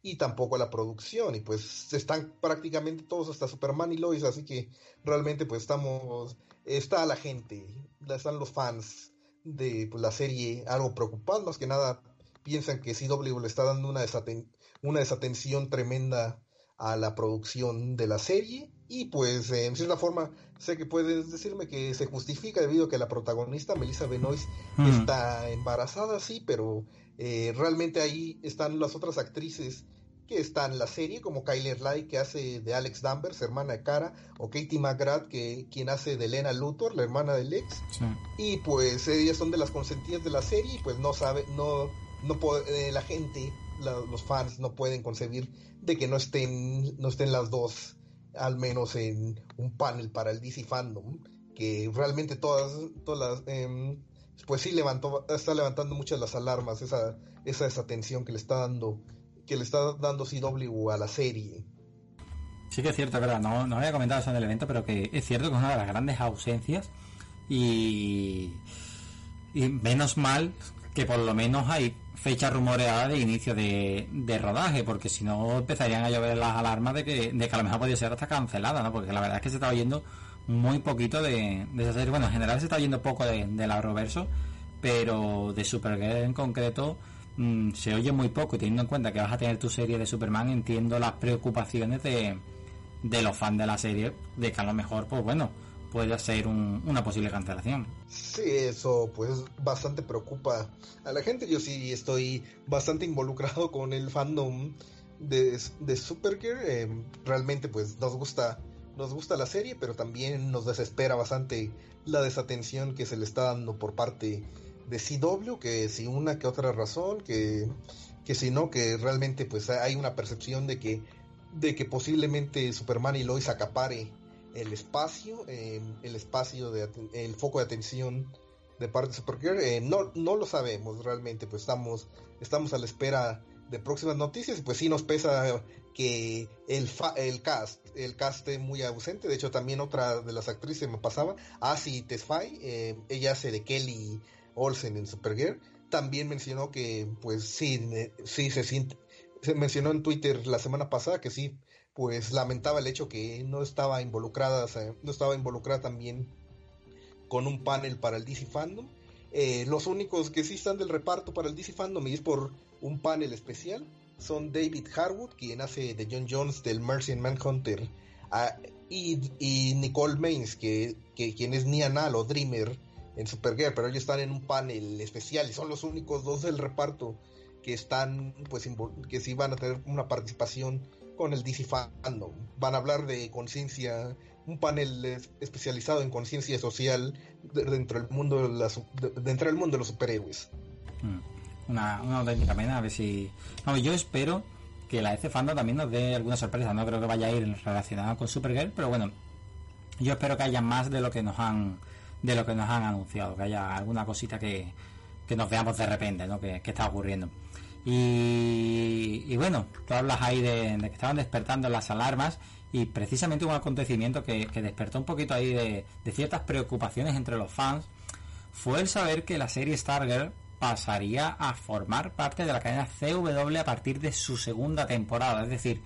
y tampoco la producción y pues están prácticamente todos hasta Superman y Lois, así que realmente pues estamos, está la gente, están los fans de pues, la serie algo preocupados, más que nada piensan que CW le está dando una, una desatención tremenda a la producción de la serie y pues en cierta forma sé que puedes decirme que se justifica debido a que la protagonista Melissa Benoist está embarazada, sí, pero eh, realmente ahí están las otras actrices que están en la serie, como Kyler Light, que hace de Alex Danvers, hermana de Cara, o Katie McGrath, que quien hace de Lena Luthor, la hermana de Lex. Y pues ellas son de las consentidas de la serie, y pues no sabe, no, no eh, la gente, los fans no pueden concebir de que no estén, no estén las dos al menos en un panel para el DC Fandom, que realmente todas, todas las, em, pues sí levantó, está levantando muchas las alarmas, esa, esa desatención que le está dando, que le está dando CW a la serie. Sí que es cierto, verdad, no, no había comentado eso en el evento, pero que es cierto que es una de las grandes ausencias y, y menos mal que por lo menos hay fecha rumoreada de inicio de, rodaje, porque si no empezarían a llover las alarmas de que, de que a lo mejor podría ser hasta cancelada, ¿no? Porque la verdad es que se está oyendo muy poquito de, de esa serie. Bueno, en general se está oyendo poco de, de la Roverso, pero de Supergirl en concreto mm, se oye muy poco. Y teniendo en cuenta que vas a tener tu serie de Superman, entiendo las preocupaciones de, de los fans de la serie, de que a lo mejor, pues bueno, puede ser una posible cancelación. Sí, eso pues bastante preocupa a la gente. Yo sí estoy bastante involucrado con el fandom de, de Supergirl. Eh, realmente pues nos gusta nos gusta la serie, pero también nos desespera bastante la desatención que se le está dando por parte de CW, que si una que otra razón, que, que si no, que realmente pues hay una percepción de que de que posiblemente Superman y Lois acapare el espacio, el espacio de el foco de atención de parte de Supergirl, eh, no, no lo sabemos realmente, pues estamos, estamos a la espera de próximas noticias, pues sí nos pesa que el, el cast, el cast es muy ausente, de hecho también otra de las actrices me pasaba, Asi Tesfaye, eh, ella hace de Kelly Olsen en Supergirl, también mencionó que pues sí, sí se siente, se mencionó en Twitter la semana pasada que sí, pues lamentaba el hecho que no estaba involucrada, no estaba involucrada también con un panel para el DC Fandom. Eh, los únicos que sí están del reparto para el DC Fandom y es por un panel especial son David Harwood, quien hace de John Jones del Mercy Manhunter, ah, y, Nicole Maines, que, quien es Nianal o Dreamer en Supergirl, pero ellos están en un panel especial y son los únicos dos del reparto que están, pues, que sí van a tener una participación con el DC Fandom. Van a hablar de conciencia, un panel especializado en conciencia social dentro del mundo de, dentro del mundo de los superhéroes. Mm. Una, una auténtica pena, a ver si... yo espero que la DC Fandom también nos dé alguna sorpresa. No creo que vaya a ir relacionada con Supergirl, pero bueno, yo espero que haya más de lo que nos han de lo que nos han anunciado, que haya alguna cosita que, que nos veamos de repente, ¿no? Que, que está ocurriendo. Y, bueno, tú hablas ahí de, que estaban despertando las alarmas y precisamente un acontecimiento que, despertó un poquito ahí de, ciertas preocupaciones entre los fans fue el saber que la serie Stargirl pasaría a formar parte de la cadena CW a partir de su segunda temporada, es decir,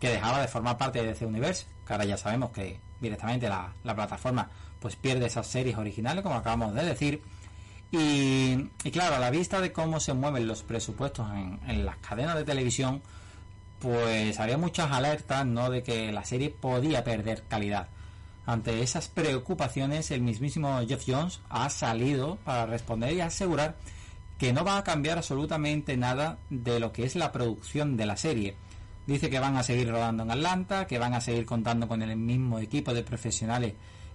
que dejaba de formar parte de DC Universe, que ahora ya sabemos que directamente la, la plataforma pues pierde esas series originales, como acabamos de decir, y, claro, a la vista de cómo se mueven los presupuestos en, las cadenas de televisión, pues había muchas alertas, ¿no? De que la serie podía perder calidad. Ante esas preocupaciones, el mismísimo Jeff Jones ha salido para responder y asegurar que no va a cambiar absolutamente nada de lo que es la producción de la serie. Dice que van a seguir rodando en Atlanta, que van a seguir contando con el mismo equipo de profesionales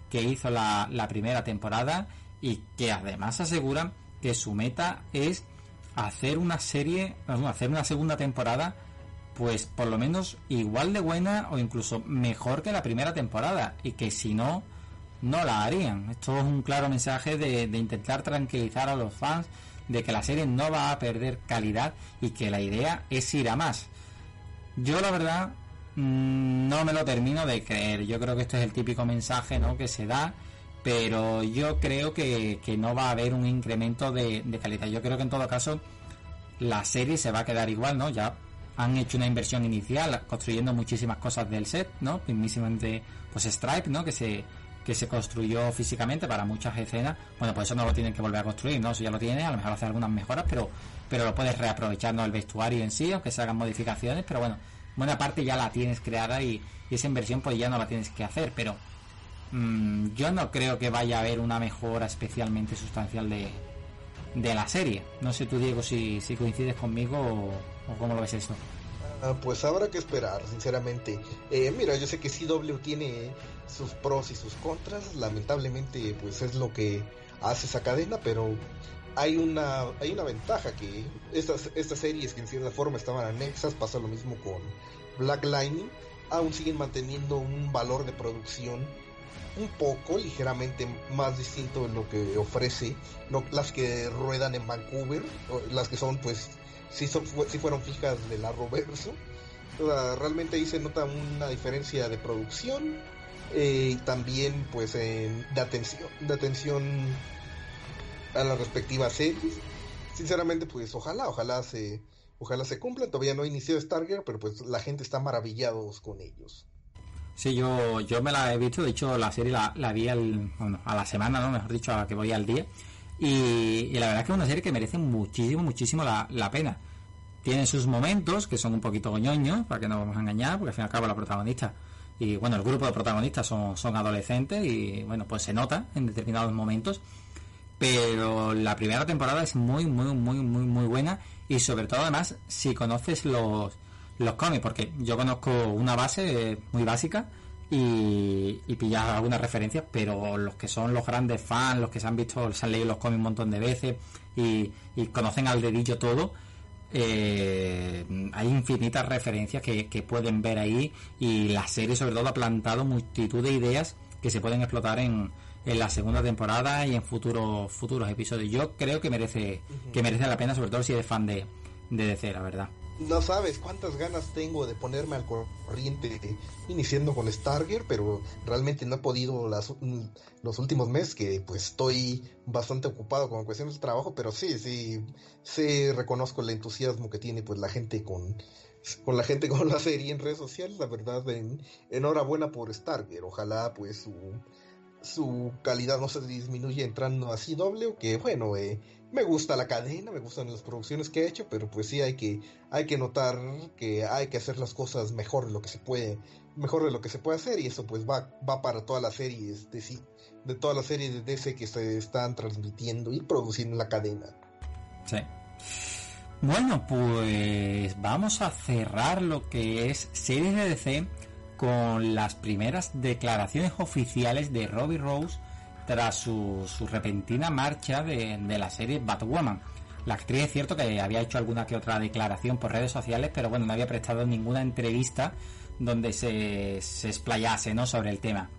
que hizo la, la primera temporada y que además aseguran que su meta es hacer una serie, hacer una segunda temporada, pues por lo menos igual de buena o incluso mejor que la primera temporada y que si no, no la harían. Esto es un claro mensaje de, intentar tranquilizar a los fans de que la serie no va a perder calidad y que la idea es ir a más. Yo la verdad mm, no me lo termino de creer. Yo creo que este es el típico mensaje ¿no? que se da pero yo creo que, no va a haber un incremento de, calidad. Yo creo que en todo caso la serie se va a quedar igual, ¿no? Ya han hecho una inversión inicial construyendo muchísimas cosas del set, ¿no? Mismamente, pues Stripe, ¿no? Que se que se construyó físicamente para muchas escenas, bueno, pues eso no lo tienen que volver a construir, ¿no? Eso ya lo tiene, a lo mejor hace algunas mejoras, pero pero lo puedes reaprovechar, ¿no? El vestuario en sí, aunque se hagan modificaciones, pero bueno, buena parte ya la tienes creada y, y esa inversión pues ya no la tienes que hacer, pero Mm, yo no creo que vaya a haber una mejora especialmente sustancial de, de la serie. No sé tú, Diego, si, si coincides conmigo o, cómo lo ves eso. Ah, pues habrá que esperar, sinceramente. Eh, mira, yo sé que CW tiene sus pros y sus contras. Lamentablemente, pues es lo que hace esa cadena, pero hay una hay una ventaja que estas estas series que en cierta forma estaban anexas pasa lo mismo con Black Lightning aún siguen manteniendo un valor de producción un poco, ligeramente más distinto de lo que ofrece las que ruedan en Vancouver, las que son pues si, son, fueron fijas de la Roverso. realmente ahí se nota una diferencia de producción eh, y también pues de atención, de atención a las respectivas series. Sinceramente pues ojalá, ojalá se, ojalá se cumplan. Todavía no ha iniciado Stargirl, pero pues la gente está maravillados con ellos. Sí, yo, yo me la he visto, de hecho la serie la, la vi al, bueno, a la semana, ¿no? Mejor dicho, a la que voy al día. Y, la verdad es que es una serie que merece muchísimo, muchísimo la, pena. Tiene sus momentos que son un poquito goñoños, para que no vamos a engañar, porque al fin y al cabo la protagonista y bueno, el grupo de protagonistas son, son adolescentes y bueno, pues se nota en determinados momentos. Pero la primera temporada es muy, muy, muy, muy, muy buena y sobre todo además si conoces los los cómics, porque yo conozco una base muy básica y, y pillas algunas referencias, pero los que son los grandes fans, los que se han visto, se han leído los cómics un montón de veces y, conocen al dedillo todo, eh, hay infinitas referencias que, pueden ver ahí y la serie sobre todo ha plantado multitud de ideas que se pueden explotar en, en la segunda temporada y en futuros futuros episodios. Yo creo que merece que merece la pena, sobre todo si eres fan de, de DC, la verdad. No sabes cuántas ganas tengo de ponerme al corriente iniciando con Starger, pero realmente no he podido las, los últimos meses que pues estoy bastante ocupado con cuestiones de trabajo, pero sí, sí, sí reconozco el entusiasmo que tiene pues la gente con, con la gente con la serie en redes sociales, la verdad, en, enhorabuena por Starger, ojalá pues su, su calidad no se disminuya entrando así doble, o que bueno, eh, me gusta la cadena, me gustan las producciones que ha hecho, pero pues sí hay que, hay que notar que hay que hacer las cosas mejor de lo que se puede, mejor de lo que se puede hacer, y eso pues va, va para todas las series de de todas las series de DC que se están transmitiendo y produciendo en la cadena. Sí. Bueno, pues vamos a cerrar lo que es series de DC con las primeras declaraciones oficiales de Robbie Rose tras su, repentina marcha de, la serie Batwoman. La actriz es cierto que había hecho alguna que otra declaración por redes sociales, pero bueno, no había prestado ninguna entrevista donde se, se explayase ¿no? sobre el tema.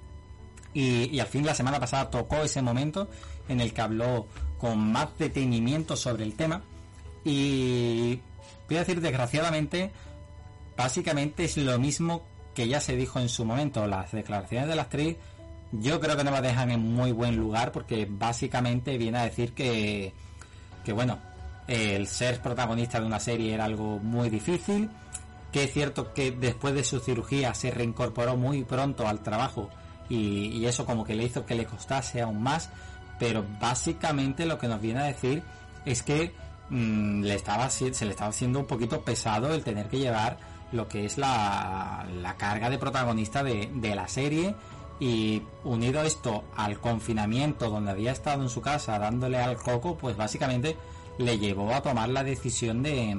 Y, y, al fin la semana pasada tocó ese momento en el que habló con más detenimiento sobre el tema. Y voy a decir desgraciadamente, básicamente es lo mismo que ya se dijo en su momento. Las declaraciones de la actriz yo creo que no la dejan en muy buen lugar porque básicamente viene a decir que, que bueno, el ser protagonista de una serie era algo muy difícil, que es cierto que después de su cirugía se reincorporó muy pronto al trabajo y, eso como que le hizo que le costase aún más, pero básicamente lo que nos viene a decir es que mm, le estaba, se le estaba haciendo un poquito pesado el tener que llevar lo que es la, la carga de protagonista de, de la serie y unido esto al confinamiento donde había estado en su casa dándole al coco, pues básicamente le llevó a tomar la decisión de,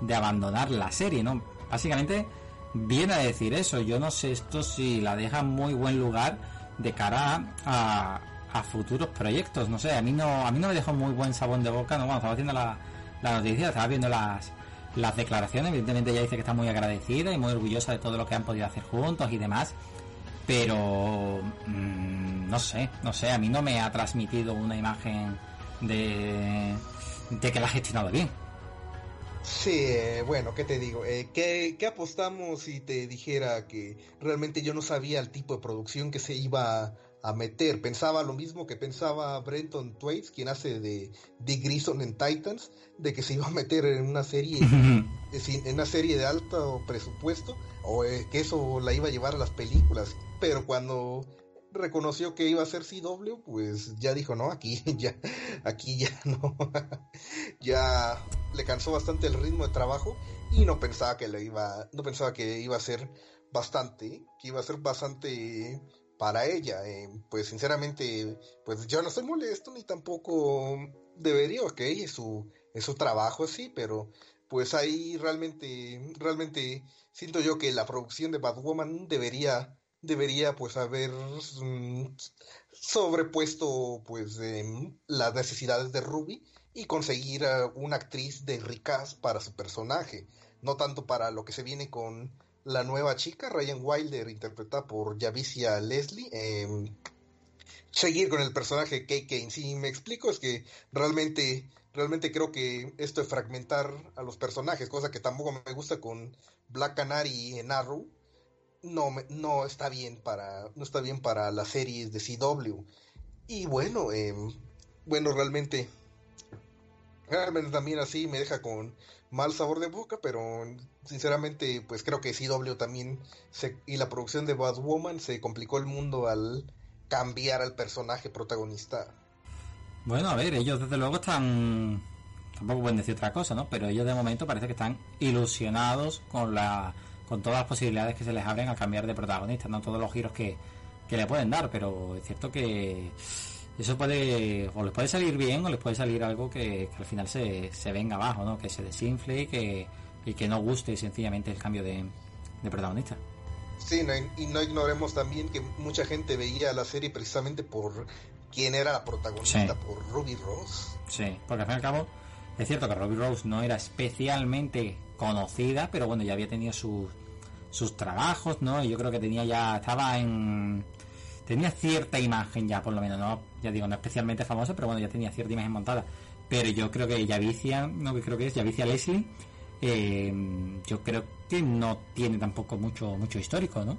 de abandonar la serie, ¿no? Básicamente viene a decir eso, yo no sé esto si la deja muy buen lugar de cara a, futuros proyectos, no sé, a mí no, a mí no me dejó muy buen sabón de boca, no, cuando estaba haciendo la, la noticia, estaba viendo las, las declaraciones, evidentemente ella dice que está muy agradecida y muy orgullosa de todo lo que han podido hacer juntos y demás, pero mm, no sé, no sé, a mí no me ha transmitido una imagen de, de que la ha gestionado bien. Sí, eh, bueno, ¿qué te digo? Eh, ¿qué, ¿qué, apostamos si te dijera que realmente yo no sabía el tipo de producción que se iba a meter. Pensaba lo mismo que pensaba Brenton Twaits, quien hace de Dick Grison en Titans, de que se iba a meter en una serie, en una serie de alto presupuesto, o eh, que eso la iba a llevar a las películas. Pero cuando reconoció que iba a ser CW, pues ya dijo, no, aquí ya, aquí ya no, ya le cansó bastante el ritmo de trabajo y no pensaba que le iba, no pensaba que iba a ser bastante, que iba a ser bastante para ella. Eh, pues sinceramente, pues yo no estoy molesto ni tampoco debería, ok, es su, es su trabajo, sí, pero pues ahí realmente, realmente siento yo que la producción de Batwoman debería, debería pues haber mm, sobrepuesto pues las necesidades de Ruby y conseguir una actriz de ricas para su personaje, no tanto para lo que se viene con la nueva chica, Ryan Wilder, interpretada por Javicia Leslie. Em, seguir con el personaje de Kane. Si me explico, es que realmente, realmente creo que esto de fragmentar a los personajes, cosa que tampoco me gusta con Black Canary en Arrow, no, no está bien para, no está bien para las series de CW. Y bueno, em, bueno, realmente, realmente también así me deja con mal sabor de boca, pero sinceramente, pues creo que CW también se, y la producción de Woman se complicó el mundo al cambiar al personaje protagonista. Bueno, a ver, ellos desde luego están tampoco pueden decir otra cosa, ¿no? Pero ellos de momento parece que están ilusionados con la con todas las posibilidades que se les abren al cambiar de protagonista, no todos los giros que, que le pueden dar, pero es cierto que eso puede o les puede salir bien o les puede salir algo que, al final se, se, venga abajo, ¿no? Que se desinfle y que, y que no guste sencillamente el cambio de, protagonista. Sí, y no ignoremos también que mucha gente veía la serie precisamente por quién era la protagonista, por Ruby Rose. Sí, porque al fin y al cabo es cierto que Ruby Rose no era especialmente conocida, pero bueno, ya había tenido sus, sus trabajos, ¿no? Y yo creo que tenía ya, estaba en tenía cierta imagen ya, por lo menos, no, ya digo, no especialmente famosa, pero bueno, ya tenía cierta imagen montada. Pero yo creo que Yavicia, no que creo que es Yavicia Leslie, eh, yo creo que no tiene tampoco mucho mucho histórico, ¿no?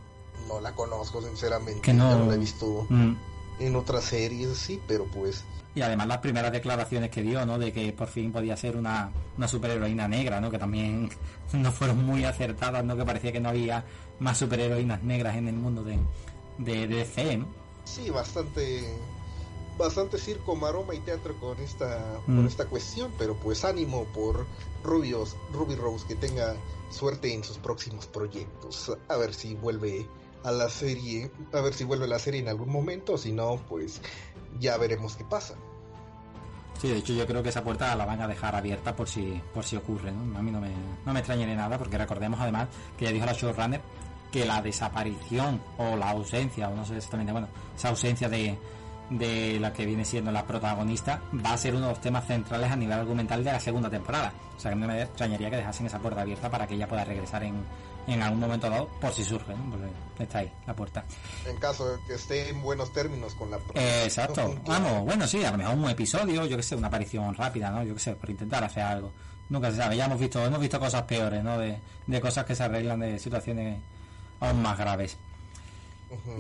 No la conozco, sinceramente. Que no- Yo la he visto Mm. en otras series, sí, pero pues. Y además las primeras declaraciones que dio, ¿no? De que por fin podía ser una, una superheroína negra, ¿no? Que también no fueron muy acertadas, ¿no? Que parecía que no había más superheroínas negras en el mundo de, de, de DC, ¿no? Sí, bastante. Bastante circo, maroma y teatro con esta, Mm. con esta cuestión, pero pues ánimo por Rubios, Ruby Rose, que tenga suerte en sus próximos proyectos. A ver si vuelve a la serie, a ver si vuelve a la serie en algún momento, si no, pues ya veremos qué pasa. Sí, de hecho yo creo que esa puerta la van a dejar abierta por si por si ocurre, ¿no? A mí no me, no me extrañaría nada porque recordemos además que ya dijo la showrunner que la desaparición o la ausencia, o no sé exactamente, bueno, esa ausencia de, de la que viene siendo la protagonista va a ser uno de los temas centrales a nivel argumental de la segunda temporada. O sea que no me extrañaría que dejasen esa puerta abierta para que ella pueda regresar en, en algún momento dado por si surge, ¿no? Porque está ahí, la puerta. En caso de que esté en buenos términos con la Eh, exacto. Vamos, bueno, sí, a lo mejor un episodio, yo que sé, una aparición rápida, ¿no? Yo que sé, por intentar hacer algo. Nunca se sabe, ya hemos visto, hemos visto cosas peores, ¿no? De, de cosas que se arreglan de situaciones aún más graves.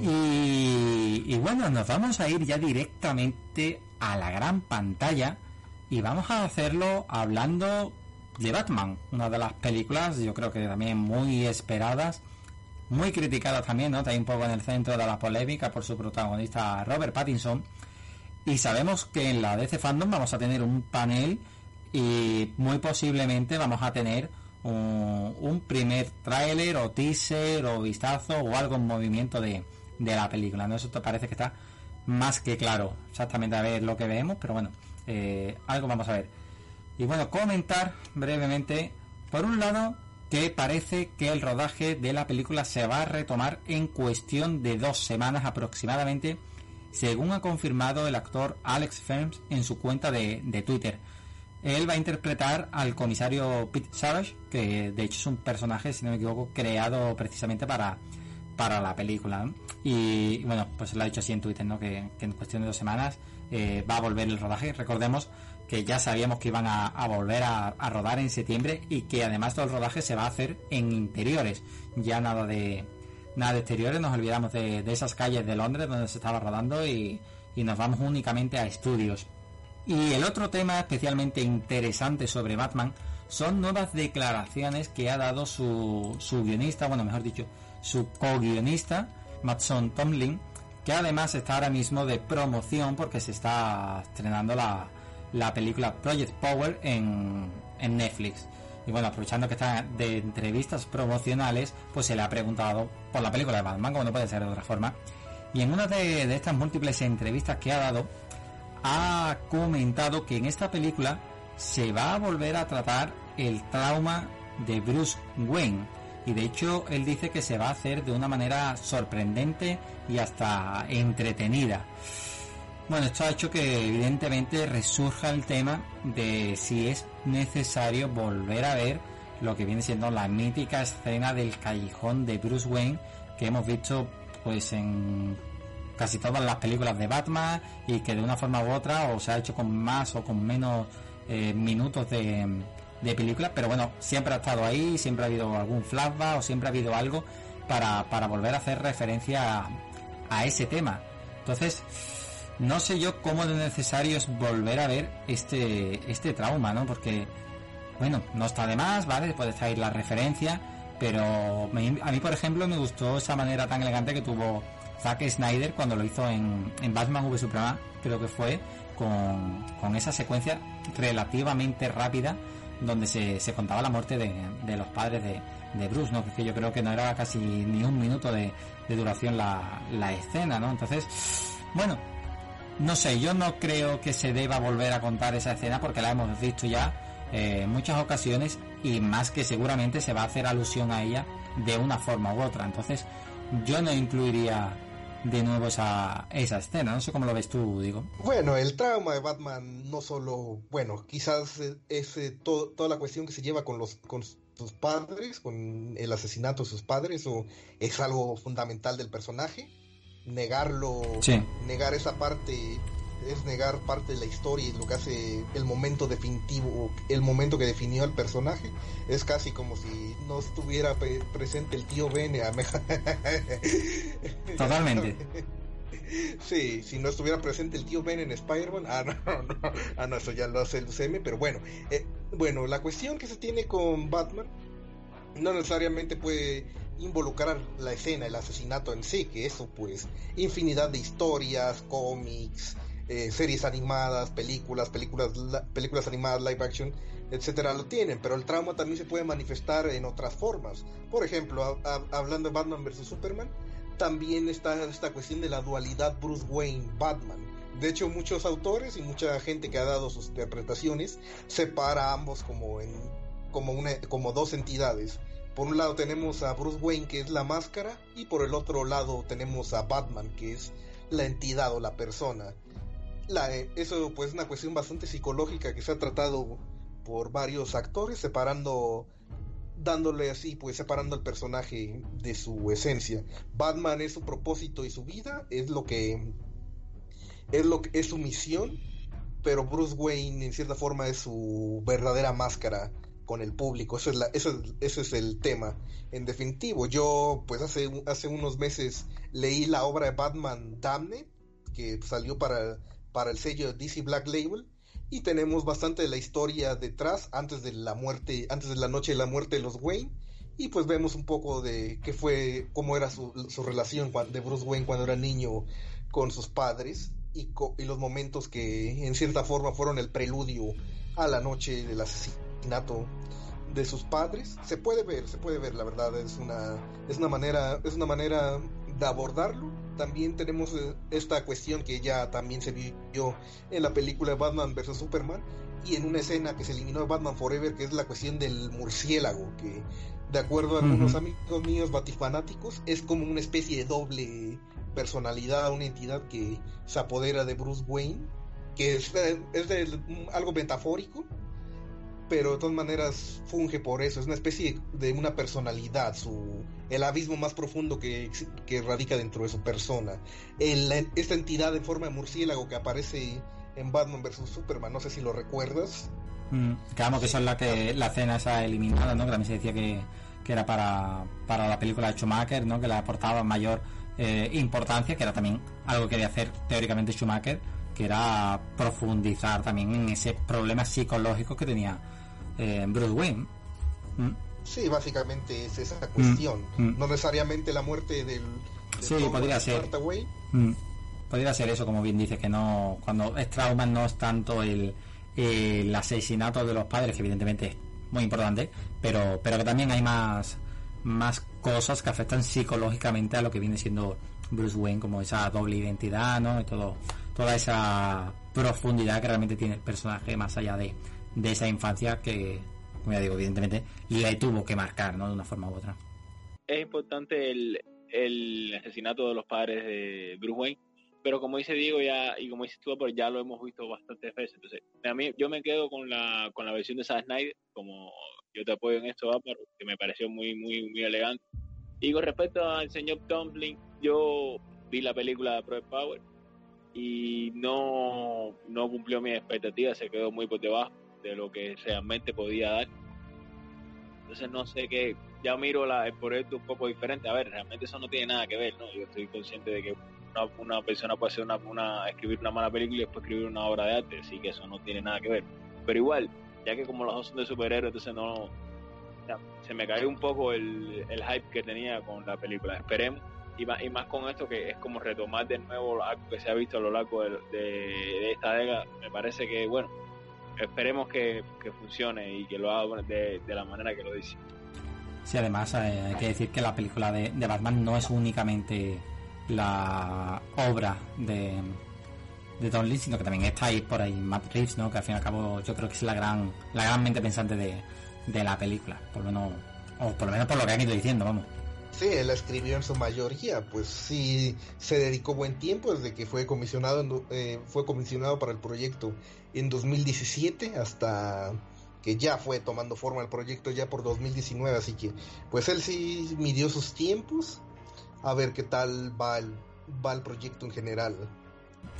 Y bueno, nos vamos a ir ya directamente a la gran pantalla y vamos a hacerlo hablando de Batman, una de las películas, yo creo que también muy esperadas, muy criticadas también, ¿no? Está ahí un poco en el centro de la polémica por su protagonista Robert Pattinson. Y sabemos que en la DC Fandom vamos a tener un panel y muy posiblemente vamos a tener un, primer tráiler o teaser o vistazo o algo en movimiento de, de la película. ¿no? Eso te parece que está más que claro exactamente a ver lo que vemos, pero bueno, eh, algo vamos a ver. Y bueno, comentar brevemente, por un lado, que parece que el rodaje de la película se va a retomar en cuestión de dos semanas aproximadamente, según ha confirmado el actor Alex Ferms en su cuenta de, de Twitter. Él va a interpretar al comisario Pete Savage, que de hecho es un personaje, si no me equivoco, creado precisamente para, para la película. Y bueno, pues lo ha dicho así en Twitter, ¿no? que, en cuestión de dos semanas eh, va a volver el rodaje. Recordemos que ya sabíamos que iban a, a volver a, a rodar en septiembre y que además todo el rodaje se va a hacer en interiores. Ya nada de nada de exteriores, nos olvidamos de, de esas calles de Londres donde se estaba rodando y, y nos vamos únicamente a estudios. Y el otro tema especialmente interesante sobre Batman son nuevas declaraciones que ha dado su, su guionista, bueno, mejor dicho, su co-guionista, Matson Tomlin, que además está ahora mismo de promoción porque se está estrenando la, la película Project Power en, en Netflix. Y bueno, aprovechando que está de entrevistas promocionales, pues se le ha preguntado por la película de Batman, como no puede ser de otra forma. Y en una de, de estas múltiples entrevistas que ha dado, ha comentado que en esta película se va a volver a tratar el trauma de Bruce Wayne. Y de hecho él dice que se va a hacer de una manera sorprendente y hasta entretenida. Bueno, esto ha hecho que evidentemente resurja el tema de si es necesario volver a ver lo que viene siendo la mítica escena del callejón de Bruce Wayne que hemos visto pues en casi todas las películas de Batman y que de una forma u otra o se ha hecho con más o con menos eh, minutos de, de película, pero bueno, siempre ha estado ahí, siempre ha habido algún flashback o siempre ha habido algo para, para volver a hacer referencia a, ese tema. Entonces, no sé yo cómo de necesario es volver a ver este, este trauma, ¿no? Porque, bueno, no está de más, ¿vale? Puede estar ahí la referencia, pero a mí, por ejemplo, me gustó esa manera tan elegante que tuvo Zack Snyder cuando lo hizo en, Batman v Superman, creo que fue, con, con esa secuencia relativamente rápida donde se, se contaba la muerte de, de los padres de, de Bruce, ¿no? Que yo creo que no era casi ni un minuto de, de duración la, la escena, ¿no? Entonces, bueno, no sé, yo no creo que se deba volver a contar esa escena porque la hemos visto ya eh, en muchas ocasiones y más que seguramente se va a hacer alusión a ella de una forma u otra. Entonces, yo no incluiría de nuevo esa, esa escena. No sé cómo lo ves tú, digo. Bueno, el trauma de Batman no solo, bueno, quizás es eh, to- toda la cuestión que se lleva con los con sus padres, con el asesinato de sus padres, o es algo fundamental del personaje. Negarlo, Sí. negar esa parte es negar parte de la historia y lo que hace el momento definitivo, el momento que definió al personaje. Es casi como si no estuviera presente el tío Ben. Totalmente. Sí, si no estuviera presente el tío Ben en Spider-Man, ah, no, no, ah, no, eso ya lo hace el UCM, pero bueno, eh, bueno, la cuestión que se tiene con Batman no necesariamente puede involucrar la escena, el asesinato en sí, que eso pues infinidad de historias, cómics, eh, series animadas, películas, películas, películas animadas, live action, etcétera, lo tienen, pero el trauma también se puede manifestar en otras formas. Por ejemplo, hablando de Batman vs Superman, también está esta cuestión de la dualidad Bruce Wayne-Batman. De hecho, muchos autores y mucha gente que ha dado sus interpretaciones separa ambos como en como una como dos entidades. Por un lado tenemos a Bruce Wayne que es la máscara y por el otro lado tenemos a Batman que es la entidad o la persona. La, eh, eso pues es una cuestión bastante psicológica que se ha tratado por varios actores separando dándole así, pues separando al personaje de su esencia. Batman es su propósito y su vida, es lo que es lo que es su misión, pero Bruce Wayne en cierta forma es su verdadera máscara con el público. Eso es la, eso, ese es el tema. En definitivo, yo pues hace, hace unos meses leí la obra de Batman Damne, que salió para, para el sello DC Black Label, y tenemos bastante de la historia detrás antes de la muerte, antes de la noche de la muerte de los Wayne y pues vemos un poco de qué fue, cómo era su, su relación de Bruce Wayne cuando era niño con sus padres y, y, los momentos que en cierta forma fueron el preludio a la noche del asesinato de sus padres. Se puede ver, se puede ver, la verdad es una es una manera es una manera de abordarlo también tenemos eh, esta cuestión que ya también se vio en la película de Batman vs. Superman y en una escena que se eliminó de Batman Forever, que es la cuestión del murciélago, que de acuerdo a algunos amigos míos batifanáticos, es como una especie de doble personalidad, una entidad que se apodera de Bruce Wayne, que es, es de, algo metafórico, pero de todas maneras funge por eso, es una especie de una personalidad, su, el abismo más profundo que, que radica dentro de su persona. esta entidad en forma de murciélago que aparece en Batman vs. Superman, no sé si lo recuerdas. Mm, claro, que esa es la, que, la escena esa eliminada, ¿no? que también se decía que, que era para, para la película de Schumacher, ¿no? que le aportaba mayor eh, importancia, que era también algo que quería hacer teóricamente Schumacher, que era profundizar también en ese problema psicológico que tenía eh, Bruce Wayne. ¿Mm? Sí, básicamente es esa cuestión. Mm, mm. No necesariamente la muerte del. sí, podría ser. Podría ser eso, como bien dice, que no. Cuando es trauma no es tanto el, el asesinato de los padres, que evidentemente es muy importante, pero, pero que también hay más, más cosas que afectan psicológicamente a lo que viene siendo Bruce Wayne, como esa doble identidad, ¿no? Y todo, toda esa profundidad que realmente tiene el personaje más allá de, de esa infancia que, como ya digo, evidentemente le tuvo que marcar, ¿no? De una forma u otra. Es importante el, el asesinato de los padres de Bruce Wayne, pero como dice Diego ya y como dice pues ya lo hemos visto bastantes veces. Entonces, a mí yo me quedo con la con la versión de Zack Snyder, como yo te apoyo en esto, que me pareció muy muy muy elegante. Y con respecto al señor Tomlin, yo vi la película de Pro Power y no, no cumplió mis expectativas, se quedó muy por debajo de lo que realmente podía dar. Entonces no sé qué, ya miro la, el proyecto un poco diferente. A ver, realmente eso no tiene nada que ver, ¿no? Yo estoy consciente de que una, persona puede hacer una, una, escribir una mala película y después escribir una obra de arte, así que eso no tiene nada que ver. Pero igual, ya que como los dos son de superhéroes, entonces no, se me cayó un poco el, el, hype que tenía con la película. Esperemos. Y más, y más con esto que es como retomar de nuevo algo que se ha visto a lo largo de, de, de esta década. Me parece que, bueno, esperemos que, funcione y que lo haga de, la manera que lo dice. Sí, además eh, hay que decir que la película de, Batman no es únicamente la obra de, de Don Lee, sino que también está ahí por ahí Matt Reeves, ¿no? que al fin y al cabo yo creo que es la gran, la gran mente pensante de, de la película, por lo menos, o por lo menos por lo que han ido diciendo, vamos. Sí, él la escribió en su mayoría, pues sí se dedicó buen tiempo desde que fue comisionado, eh, fue comisionado para el proyecto en 2017 hasta que ya fue tomando forma el proyecto ya por 2019, así que pues él sí midió sus tiempos a ver qué tal va el, va el proyecto en general.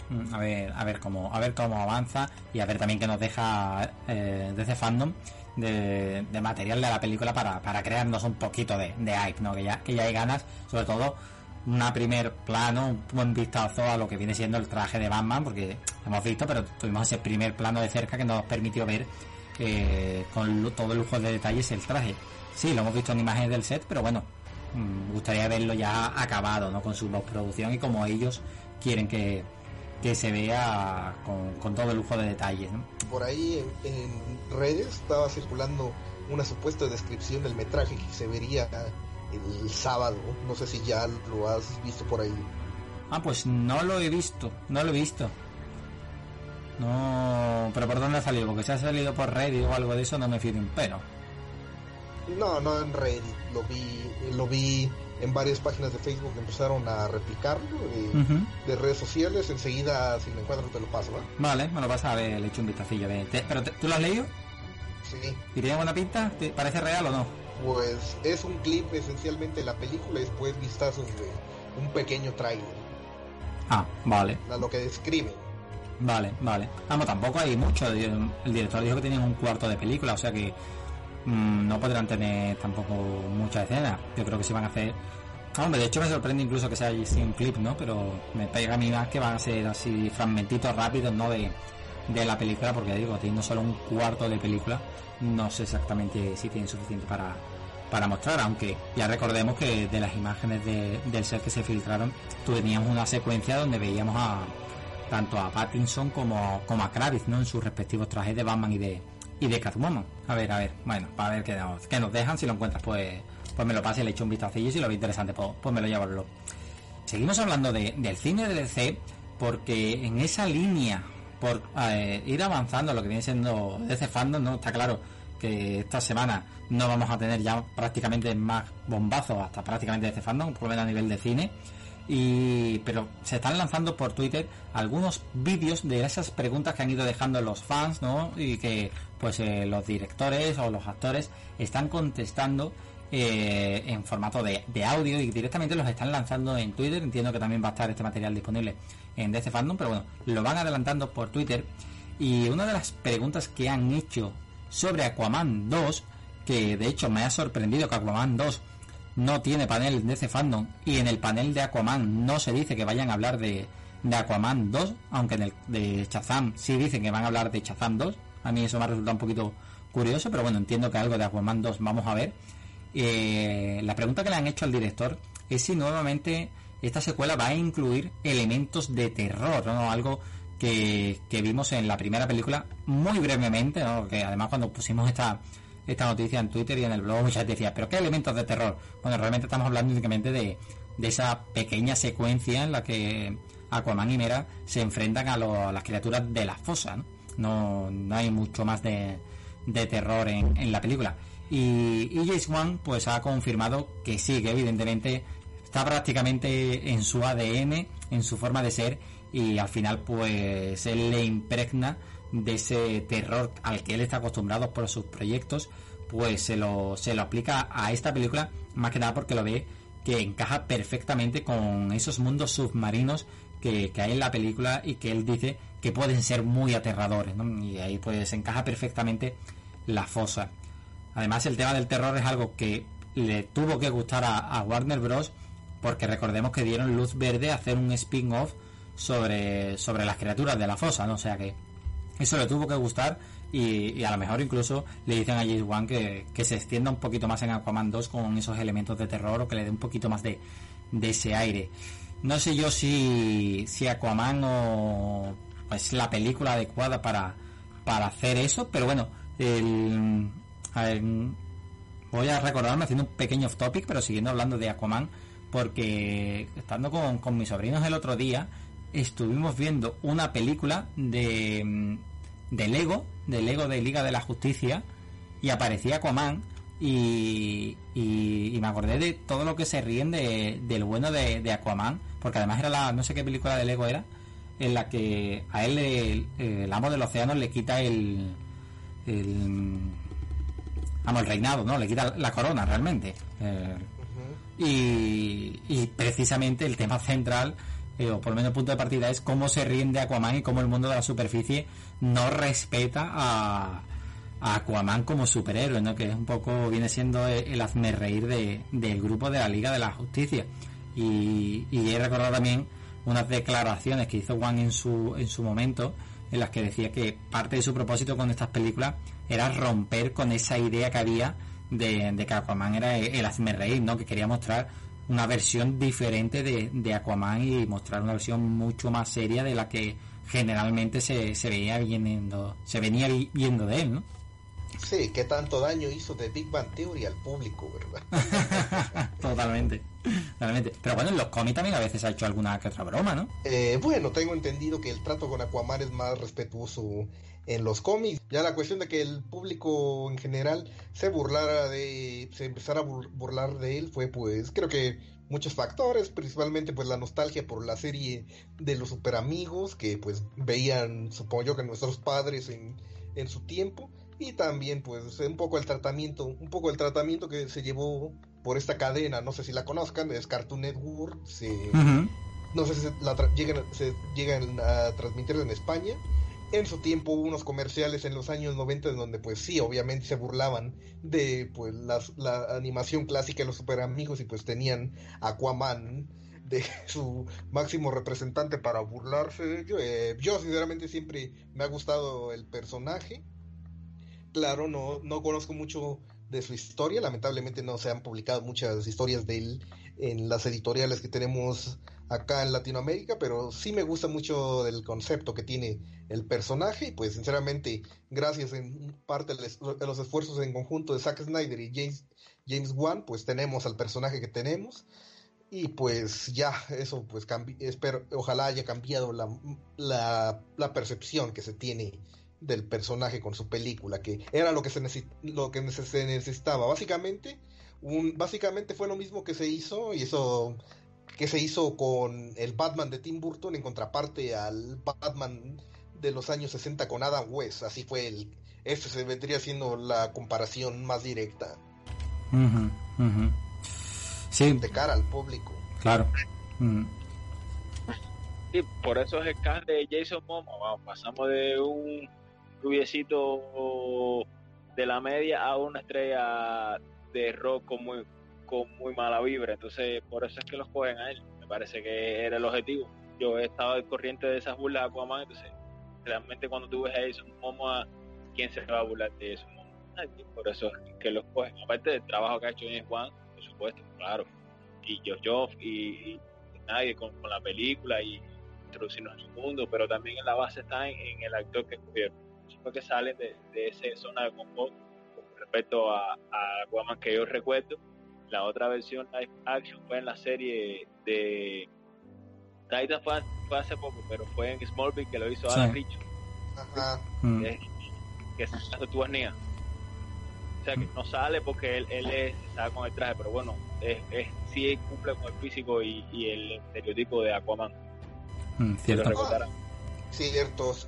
Mm, a ver, a ver cómo, a ver cómo avanza y a ver también qué nos deja eh, de ese fandom de, de material de la película para, para crearnos un poquito de, de hype, ¿no? Que ya, que ya hay ganas, sobre todo una primer plano, un buen vistazo a lo que viene siendo el traje de Batman, porque hemos visto, pero tuvimos ese primer plano de cerca que nos permitió ver eh, con todo el lujo de detalles el traje. Sí, lo hemos visto en imágenes del set, pero bueno, mm, me gustaría verlo ya acabado, ¿no? Con su postproducción y como ellos quieren que, que se vea con, con todo el lujo de detalles, ¿no? Por ahí en, en redes estaba circulando una supuesta descripción del metraje que se vería el sábado. No sé si ya lo has visto por ahí. Ah, pues no lo he visto, no lo he visto. No, pero ¿por dónde ha salido? Porque si ha salido por Reddit o algo de eso no me fío un pero. No, no en Reddit. Lo vi, lo vi en varias páginas de Facebook empezaron a replicarlo de, redes sociales. Enseguida, si lo encuentro, te lo paso. ¿eh? Vale, me lo pasa a ver, le echo un vistacillo. de- te- ¿Pero te- tú lo has leído? Sí. ¿Y tiene buena pinta? ¿Te parece real o no? Pues es un clip esencialmente de la película y después vistazos de un pequeño tráiler. Ah, vale, A lo que describen. vale, vale. Vamos, tampoco hay mucho. El el director dijo que tenían un cuarto de película, o sea que mm, no podrán tener tampoco muchas escenas. Yo creo que sí van a hacer... Ah, Hombre, de hecho me sorprende incluso que sea así un clip, ¿no? Pero me pega a mí más que van a ser así fragmentitos rápidos, ¿no? De, de la película, porque digo, teniendo solo un cuarto de película, no sé exactamente si tienen suficiente para, para mostrar, aunque ya recordemos que de las imágenes de- del set que se filtraron, teníamos una secuencia donde veíamos a tanto a Pattinson como, como a Kravis, ¿no? En sus respectivos trajes de Batman y de, y de Catwoman. A ver, a ver, bueno, para ver qué nos, qué nos dejan, si lo encuentras, pues, pues me lo pase, le echo un vistacillo y si lo ve interesante, pues, pues me lo llevo. Seguimos hablando de, del cine de DC porque en esa línea, por eh, ir avanzando lo que viene siendo DC Fandom, ¿no? Está claro que esta semana no vamos a tener ya prácticamente más bombazos hasta prácticamente DC Fandom, por lo menos a nivel de cine. Y, pero se están lanzando por Twitter algunos vídeos de esas preguntas que han ido dejando los fans, ¿no? Y que pues eh, los directores o los actores están contestando eh, en formato de, de audio y directamente los están lanzando en Twitter. Entiendo que también va a estar este material disponible en DC Fandom, pero bueno, lo van adelantando por Twitter. Y una de las preguntas que han hecho sobre Aquaman 2, que de hecho me ha sorprendido que Aquaman 2 no tiene panel en DC Fandom y en el panel de Aquaman no se dice que vayan a hablar de, de Aquaman 2, aunque en el de Shazam sí dicen que van a hablar de Shazam 2. A mí eso me ha resultado un poquito curioso, pero bueno, entiendo que algo de Aquaman 2 vamos a ver. Eh, la pregunta que le han hecho al director es si nuevamente esta secuela va a incluir elementos de terror, ¿no? Algo que, que vimos en la primera película muy brevemente, ¿no? Que además cuando pusimos esta, esta noticia en Twitter y en el blog mucha gente decía, pero ¿qué elementos de terror? Bueno, realmente estamos hablando únicamente de, de esa pequeña secuencia en la que Aquaman y Mera se enfrentan a, las criaturas de la fosa, ¿no? No, hay mucho más de, de terror en, en la película. Y, y James Wan pues ha confirmado que sí, que evidentemente está prácticamente en su ADN, en su forma de ser y al final pues él le impregna de ese terror al que él está acostumbrado por sus proyectos, pues se lo, se lo aplica a esta película más que nada porque lo ve que encaja perfectamente con esos mundos submarinos que, que hay en la película y que él dice que pueden ser muy aterradores. Y ahí pues encaja perfectamente la fosa. Además el tema del terror es algo que le tuvo que gustar a Warner Bros. Porque recordemos que dieron luz verde a hacer un spin-off sobre, sobre las criaturas de la fosa, ¿no? O sea que eso le tuvo que gustar y, a lo mejor incluso le dicen a James Wan que, que se extienda un poquito más en Aquaman 2 con esos elementos de terror o que le dé un poquito más de, de ese aire. No sé yo si, si Aquaman o es la película adecuada para, para hacer eso, pero bueno, voy a recordarme haciendo un pequeño off topic, pero siguiendo hablando de Aquaman, porque estando con, con mis sobrinos el otro día, estuvimos viendo una película de, de Lego, de Lego de Liga de la Justicia, y aparecía Aquaman, y, me acordé de todo lo que se ríen de, del bueno de, de Aquaman, porque además era la, no sé qué película de Lego era, en la que a él el, el amo del océano le quita el, el vamos el reinado no le quita la corona realmente. Eh, y, precisamente el tema central eh, o por lo menos punto de partida es cómo se rinde Aquaman y cómo el mundo de la superficie no respeta a, a Aquaman como superhéroe, ¿no? Que es un poco, viene siendo el, el hazme reír de, del grupo de la Liga de la Justicia. Y, y he recordado también unas declaraciones que hizo Juan en su, en su momento, en las que decía que parte de su propósito con estas películas era romper con esa idea que había de, de que Aquaman era el, hazme reír, ¿no? Que quería mostrar una versión diferente de, de, Aquaman y mostrar una versión mucho más seria de la que generalmente se, se veía viendo, se venía viendo de él, ¿no? Sí, qué tanto daño hizo de Big Bang Theory al público, ¿verdad? totalmente, totalmente. Pero bueno, en los cómics también a veces ha hecho alguna que otra broma, ¿no? Eh, bueno, tengo entendido que el trato con Aquaman es más respetuoso en los cómics. Ya la cuestión de que el público en general se burlara de, se empezara a burlar de él fue pues, creo que muchos factores, principalmente pues la nostalgia por la serie de los super amigos que pues veían, supongo yo que nuestros padres en, en su tiempo y también pues un poco el tratamiento, un poco el tratamiento que se llevó por esta cadena, no sé si la conozcan, es Cartoon Network, se, uh -huh. no sé si la llegan, se llegan a transmitir en España. En su tiempo hubo unos comerciales en los años 90 en donde pues sí, obviamente se burlaban de pues la animación clásica de los super amigos y pues tenían Aquaman de su máximo representante para burlarse. Yo, eh, yo sinceramente siempre me ha gustado el personaje claro, no, no conozco mucho de su historia, lamentablemente no se han publicado muchas historias de él en las editoriales que tenemos acá en Latinoamérica, pero sí me gusta mucho del concepto que tiene el personaje y pues sinceramente gracias en parte a los esfuerzos en conjunto de Zack Snyder y James, James Wan pues tenemos al personaje que tenemos y pues ya eso pues espero ojalá haya cambiado la, la, percepción que se tiene del personaje con su película, que era lo que se, necesi lo que necesitaba. Básicamente, un, básicamente fue lo mismo que se hizo, y eso que se hizo con el Batman de Tim Burton en contraparte al Batman de los años 60 con Adam West. Así fue el. Este se vendría siendo la comparación más directa. Uh -huh, uh -huh. Sí. De cara al público. Claro. Uh -huh. Sí, por eso es el caso de Jason Momoa. Vamos, pasamos de un rubiecito de la media a una estrella de rock con muy, con muy mala vibra. Entonces, por eso es que los cogen a él. Me parece que era el objetivo. Yo he estado al corriente de esas burlas de Aquaman, entonces, realmente cuando tú ves a Jason Momoa, ¿quién se va a burlar de? Nadie. Por eso es que los cogen. Aparte del trabajo que ha hecho James Wan, por supuesto, claro. Y Josh Joff y, y, nadie con, la película y introducirnos su mundo, pero también en la base está en, el actor que escogieron que salen de, de esa zona de confort con respecto a, a Aquaman que yo recuerdo. La otra versión live action fue en la serie de Titan fue, fue hace poco, pero fue en Smallville que lo hizo sí. Alan Rich. Ajá. Mm. Que, niña. O sea que no sale porque él, él es, está con el traje, pero bueno, es, es, sí cumple con el físico y, y el estereotipo de Aquaman. Mm, cierto. Ah, ciertos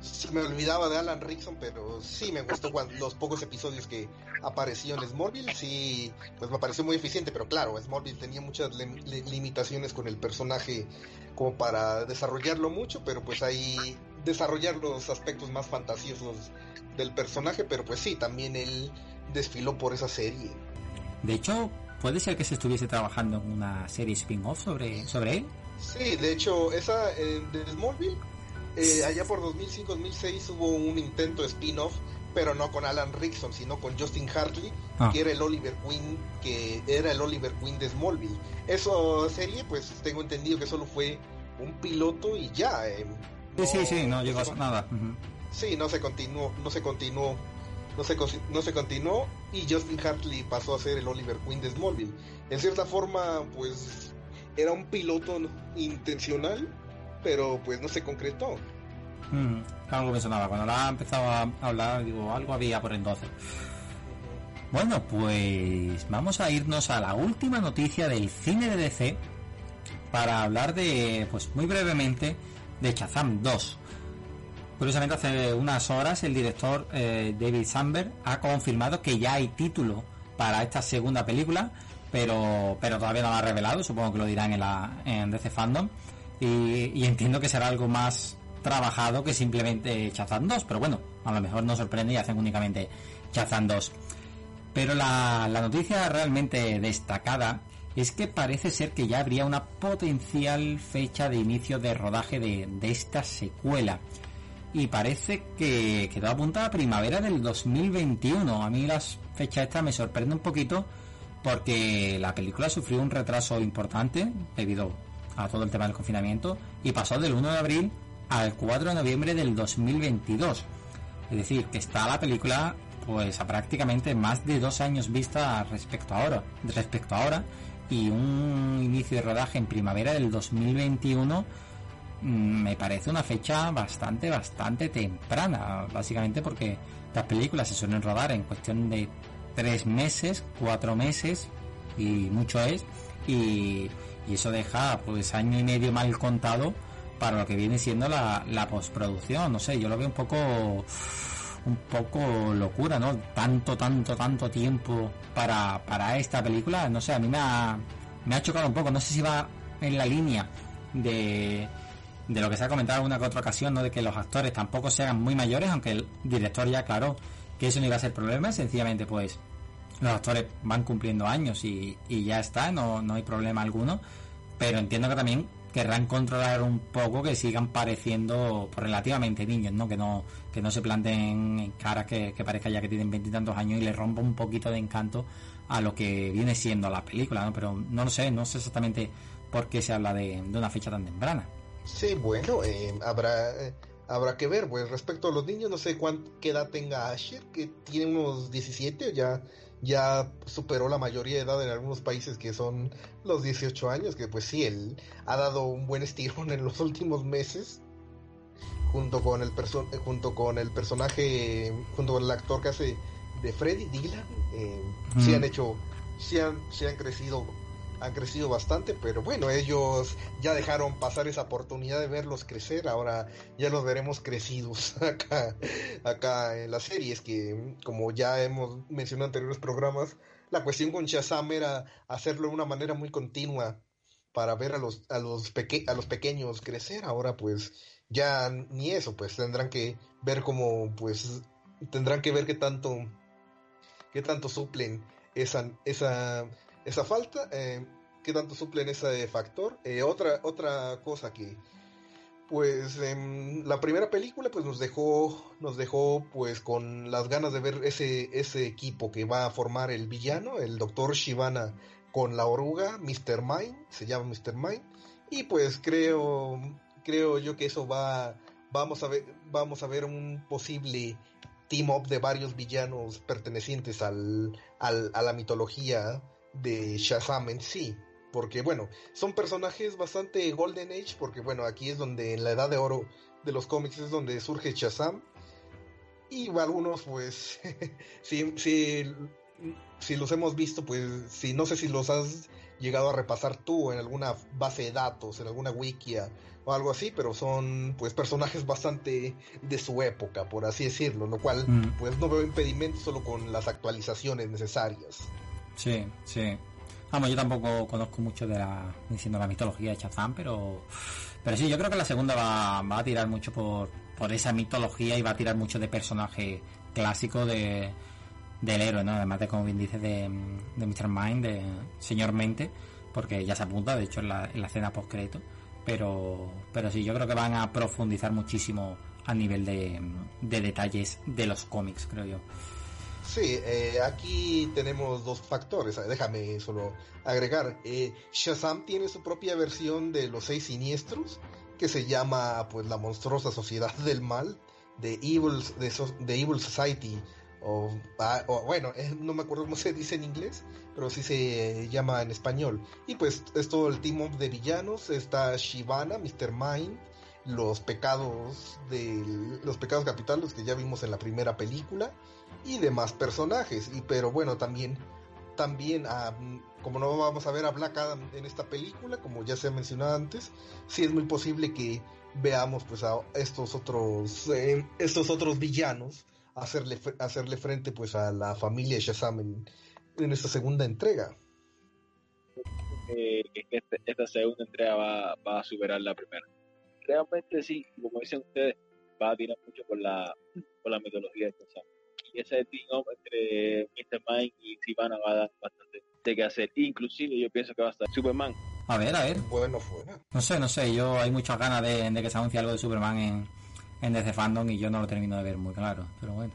se me olvidaba de Alan Rickson, pero sí me gustó cuando, los pocos episodios que apareció en Smallville, sí, pues me pareció muy eficiente, pero claro, Smallville tenía muchas li limitaciones con el personaje como para desarrollarlo mucho, pero pues ahí desarrollar los aspectos más fantasiosos del personaje, pero pues sí, también él desfiló por esa serie. De hecho, puede ser que se estuviese trabajando en una serie spin-off sobre, sobre él. Sí, de hecho, esa eh, de Smallville eh, allá por 2005-2006 hubo un intento de spin-off, pero no con Alan Rickson, sino con Justin Hartley, ah. que era el Oliver Queen, que era el Oliver Queen de Smallville. Eso serie, pues tengo entendido que solo fue un piloto y ya. Eh, no, sí, sí, sí, no llegó a nada. Uh -huh. Sí, no se continuó, no se continuó, no se, no se continuó y Justin Hartley pasó a ser el Oliver Queen de Smallville. En cierta forma, pues era un piloto intencional pero pues no se concretó. Mm, algo me sonaba. Cuando la ha empezado a hablar, digo, algo había por entonces. Bueno, pues vamos a irnos a la última noticia del cine de DC para hablar de, pues muy brevemente, de Shazam 2. Curiosamente, hace unas horas el director eh, David Samberg ha confirmado que ya hay título para esta segunda película, pero, pero todavía no lo ha revelado, supongo que lo dirán en, la, en DC Fandom y, entiendo que será algo más trabajado que simplemente Chazan 2, pero bueno, a lo mejor no sorprende y hacen únicamente Chazan 2. Pero la, noticia realmente destacada es que parece ser que ya habría una potencial fecha de inicio de rodaje de, de esta secuela. Y parece que quedó apuntada a primavera del 2021. A mí las fechas estas me sorprenden un poquito porque la película sufrió un retraso importante debido a todo el tema del confinamiento y pasó del 1 de abril al 4 de noviembre del 2022. Es decir, que está la película pues a prácticamente más de dos años vista respecto a ahora, respecto a ahora y un inicio de rodaje en primavera del 2021 mm, me parece una fecha bastante bastante temprana básicamente porque las películas se suelen rodar en cuestión de tres meses cuatro meses y mucho es y, y eso deja pues año y medio mal contado para lo que viene siendo la, la postproducción no sé yo lo veo un poco un poco locura, ¿no? Tanto, tanto, tanto tiempo para, para esta película, no sé, a mí me ha, me ha chocado un poco, no sé si va en la línea de, de lo que se ha comentado en una que otra ocasión, ¿no? De que los actores tampoco sean muy mayores, aunque el director ya aclaró que eso no iba a ser problema, sencillamente pues los actores van cumpliendo años y, y ya está, no, no hay problema alguno, pero entiendo que también querrán controlar un poco que sigan pareciendo relativamente niños, ¿no? Que no, que no se planteen en caras que, parezca ya que tienen veintitantos años y les rompa un poquito de encanto a lo que viene siendo la película, ¿no? Pero no lo sé, no sé exactamente por qué se habla de, una fecha tan temprana. Sí, bueno, eh, habrá eh, habrá que ver, pues respecto a los niños, no sé cuánta qué edad tenga Asher, que tiene unos 17 o ya ya superó la mayoría de edad en algunos países que son los 18 años, que pues sí, él ha dado un buen estirón en los últimos meses, junto con el, junto con el personaje, junto con el actor que hace de Freddy Dylan, eh, sí han hecho, sí han, sí han crecido han crecido bastante, pero bueno, ellos ya dejaron pasar esa oportunidad de verlos crecer, ahora ya los veremos crecidos acá, acá en la serie, es que como ya hemos mencionado en anteriores programas, la cuestión con Shazam era hacerlo de una manera muy continua para ver a los, a los, a los pequeños crecer, ahora pues ya ni eso, pues tendrán que ver cómo, pues tendrán que ver qué tanto, qué tanto suplen esa, esa esa falta, eh, qué tanto suplen ese factor. Eh, otra, otra cosa que, pues, en la primera película, pues nos dejó, nos dejó, pues, con las ganas de ver ese, ese equipo que va a formar el villano, el Doctor Shivana con la oruga, Mr. Mind, se llama Mr. Mind, y pues creo, creo yo que eso va, vamos a ver, vamos a ver un posible team up de varios villanos pertenecientes al, al a la mitología de Shazam en sí. Porque bueno, son personajes bastante Golden Age, porque bueno, aquí es donde en la edad de oro de los cómics es donde surge Shazam. Y algunos pues, si, si, si los hemos visto, pues si no sé si los has llegado a repasar tú en alguna base de datos, en alguna wikia o algo así, pero son pues personajes bastante de su época, por así decirlo, lo cual mm. pues no veo impedimento solo con las actualizaciones necesarias. Sí, sí. Vamos, yo tampoco conozco mucho de la, diciendo la mitología de Shazam, pero, pero sí, yo creo que la segunda va, va a tirar mucho por, por esa mitología y va a tirar mucho de personaje clásico de, del héroe, ¿no? Además de, como bien dice, de, de Mr. Mind, de Señor Mente, porque ya se apunta, de hecho, en la, en la escena post-crédito. Pero, pero sí, yo creo que van a profundizar muchísimo a nivel de, de detalles de los cómics, creo yo. Sí, eh, aquí tenemos dos factores. Déjame solo agregar. Eh, Shazam tiene su propia versión de los seis siniestros que se llama pues la monstruosa sociedad del mal de Evil, de, Evil Society. Ah, o, bueno, eh, no me acuerdo cómo se dice en inglés, pero sí se llama en español. Y pues es todo el team up de villanos. Está Shivana, Mr. Mind, los pecados de los pecados capitales que ya vimos en la primera película y demás personajes. Y pero bueno, también, también ah, como no vamos a ver a Black en esta película, como ya se ha mencionado antes, sí es muy posible que veamos pues a estos otros, eh, estos otros villanos hacerle, hacerle frente pues a la familia Shazam en, esta segunda entrega. eh, este- esta segunda entrega va, va a superar la primera. Realmente sí, como dicen ustedes, va a tirar mucho por la, por la mitología de saga. Y ese team up entre Mr. Mind y Sivana va a dar bastante de qué hacer. Inclusive yo pienso que va a estar Superman. A ver, a ver. Bueno, fuera. No sé, no sé. Yo hay muchas ganas de, de que se anuncie algo de Superman en, en DC Fandom y yo no lo termino de ver muy claro. Pero bueno.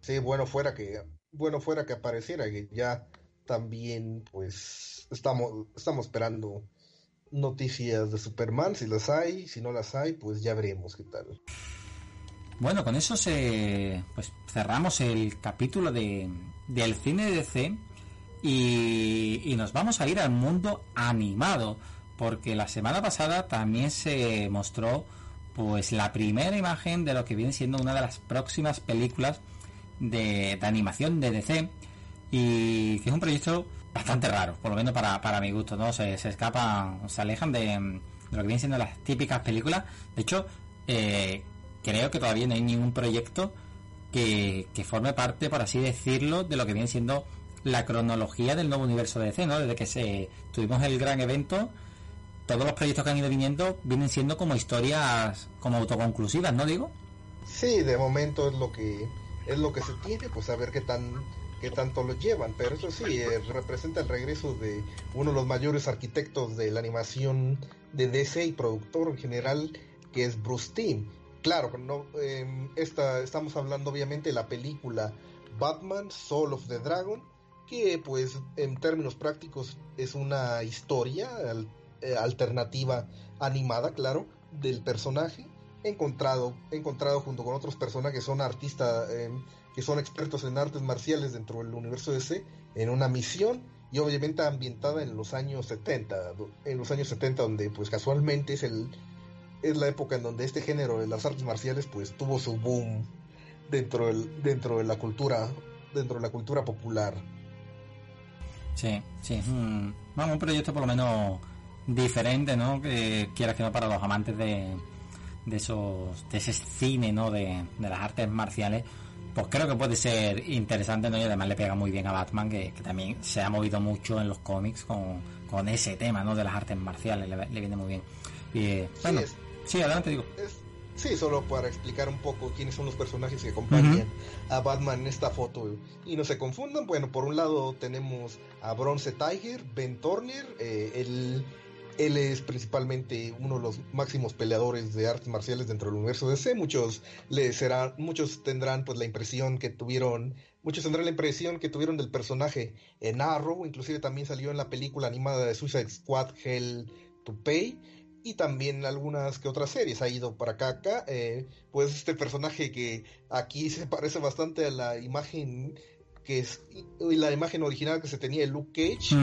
Sí, bueno fuera que bueno fuera que apareciera que ya también pues estamos estamos esperando noticias de Superman si las hay, si no las hay, pues ya veremos qué tal. Bueno, con eso se pues cerramos el capítulo de, del cine de DC y, y nos vamos a ir al mundo animado porque la semana pasada también se mostró pues la primera imagen de lo que viene siendo una de las próximas películas de, animación de DC y que es un proyecto bastante raro, por lo menos para, para mi gusto, ¿no? Se, se escapan, se alejan de, de lo que vienen siendo las típicas películas. De hecho, eh, creo que todavía no hay ningún proyecto que, forme parte, por así decirlo, de lo que viene siendo la cronología del nuevo universo de DC, ¿no? Desde que se tuvimos el gran evento, todos los proyectos que han ido viniendo vienen siendo como historias como autoconclusivas, ¿no digo? Sí, de momento es lo que es lo que se tiene, pues a ver qué tan qué tanto lo llevan, pero eso sí, eh, representa el regreso de uno de los mayores arquitectos de la animación de DC y productor en general, que es Bruce Timm. Claro, eh, esta, estamos hablando obviamente de la película Batman, Soul of the Dragon, que pues en términos prácticos es una historia eh, alternativa animada, claro, del personaje encontrado, encontrado junto con otros personajes que son artistas, eh, que son expertos en artes marciales dentro del universo DC, en una misión y obviamente ambientada en los años 70, en los años 70 donde pues casualmente es el es la época en donde este género de las artes marciales pues tuvo su boom dentro del, dentro de la cultura dentro de la cultura popular. Sí, sí, es un, bueno, un proyecto por lo menos diferente, ¿no? Que quieras que no para los amantes de, de esos de ese cine, ¿no? De, de las artes marciales, pues creo que puede ser interesante, ¿no? Y además le pega muy bien a Batman, que, que también se ha movido mucho en los cómics con, con ese tema, ¿no? De las artes marciales, le, le viene muy bien. Y es- sí, adelante digo. Es- sí, solo para explicar un poco quiénes son los personajes que acompañan a Batman en esta foto y no se confundan. Bueno, por un lado tenemos a Bronze Tiger, Ben Turner, eh, él, él es principalmente uno de los máximos peleadores de artes marciales dentro del universo DC. Muchos le serán, muchos tendrán pues la impresión que tuvieron, muchos tendrán la impresión que tuvieron del personaje en Arrow, inclusive también salió en la película animada de Suicide Squad Hell to Pay y también algunas que otras series. Ha ido para acá, acá eh, pues este personaje que aquí se parece bastante a la imagen que es y la imagen original que se tenía de Luke Cage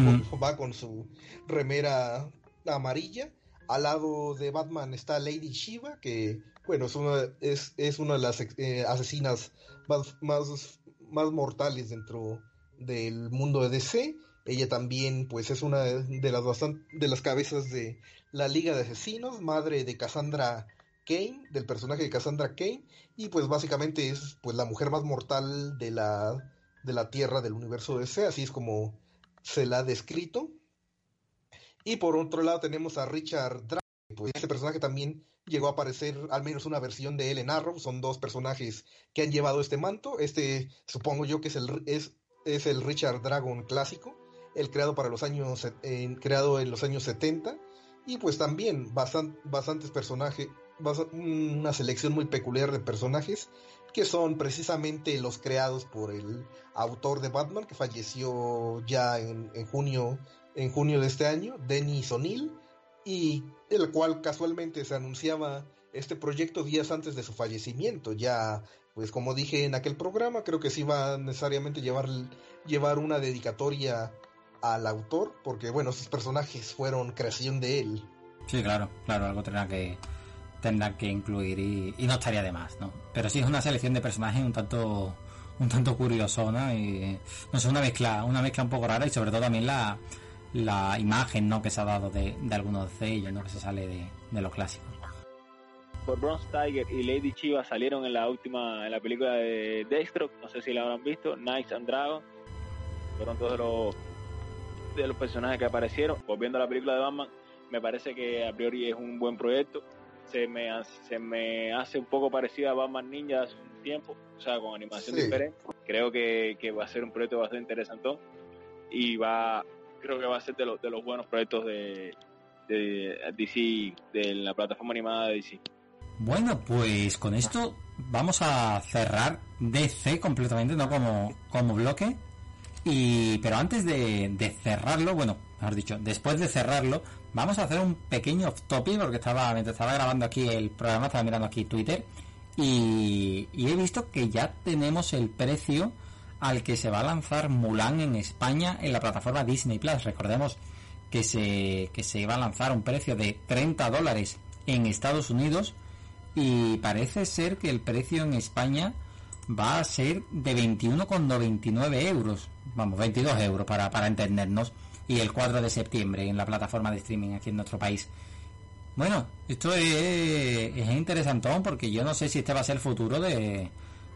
va con su remera amarilla. Al lado de Batman está Lady Shiva que bueno es una es, es una de las eh, asesinas más, más más mortales dentro del mundo de DC ella también pues es una de las bastan- de las cabezas de la Liga de Asesinos, madre de Cassandra Kane, del personaje de Cassandra Kane, y pues básicamente es pues la mujer más mortal de la, de la Tierra del universo DC, así es como se la ha descrito. Y por otro lado tenemos a Richard Drake, pues este personaje también llegó a aparecer al menos una versión de él en Arrow, son dos personajes que han llevado este manto, este supongo yo que es el, es, es el Richard Dragon clásico, el creado para los años, creado en los años 70, y pues también bastan- bastantes personajes, una selección muy peculiar de personajes que son precisamente los creados por el autor de Batman que falleció ya en, en junio en junio de este año, Dennis O'Neill, y el cual casualmente se anunciaba este proyecto días antes de su fallecimiento. Ya, pues como dije en aquel programa, creo que sí va a necesariamente llevar, llevar una dedicatoria al autor, porque bueno, sus personajes fueron creación de él. Sí, claro, claro, algo tendrá que tendrá que incluir y, y no estaría de más, ¿no? Pero sí es una selección de personajes un tanto un tanto curiosona y no sé, una mezcla, una mezcla un poco rara y sobre todo también la, la imagen ¿no? que se ha dado de, de algunos de ellos, ¿no? que se sale de, de los clásicos. Por Bronze Tiger y Lady Chiva salieron en la última, en la película de Deathstroke, no sé si la habrán visto, Knights and Dragons, fueron todos los de los personajes que aparecieron. Volviendo a la película de Batman, me parece que a priori es un buen proyecto. Se me, se me hace un poco parecido a Batman Ninja hace un tiempo, o sea, con animación Sí. diferente. Creo que, que va a ser un proyecto bastante interesante y va, creo que va a ser de, los de los buenos proyectos de, de DC, de la plataforma animada de DC. Bueno, pues con esto vamos a cerrar DC completamente, no como, como bloque. Y, pero antes de, cerrarlo, bueno, mejor dicho, después de cerrarlo, vamos a hacer un pequeño off topic porque estaba, mientras estaba grabando aquí el programa, estaba mirando aquí Twitter y, y he visto que ya tenemos el precio al que se va a lanzar Mulan en España en la plataforma Disney Plus. Recordemos que se, que se iba a lanzar un precio de 30 dólares en Estados Unidos y parece ser que el precio en España va a ser de 21,99 euros. Vamos, 22 euros para, para entendernos. Y el 4 de septiembre en la plataforma de streaming aquí en nuestro país. Bueno, esto es, es interesantón porque yo no sé si este va a ser el futuro de,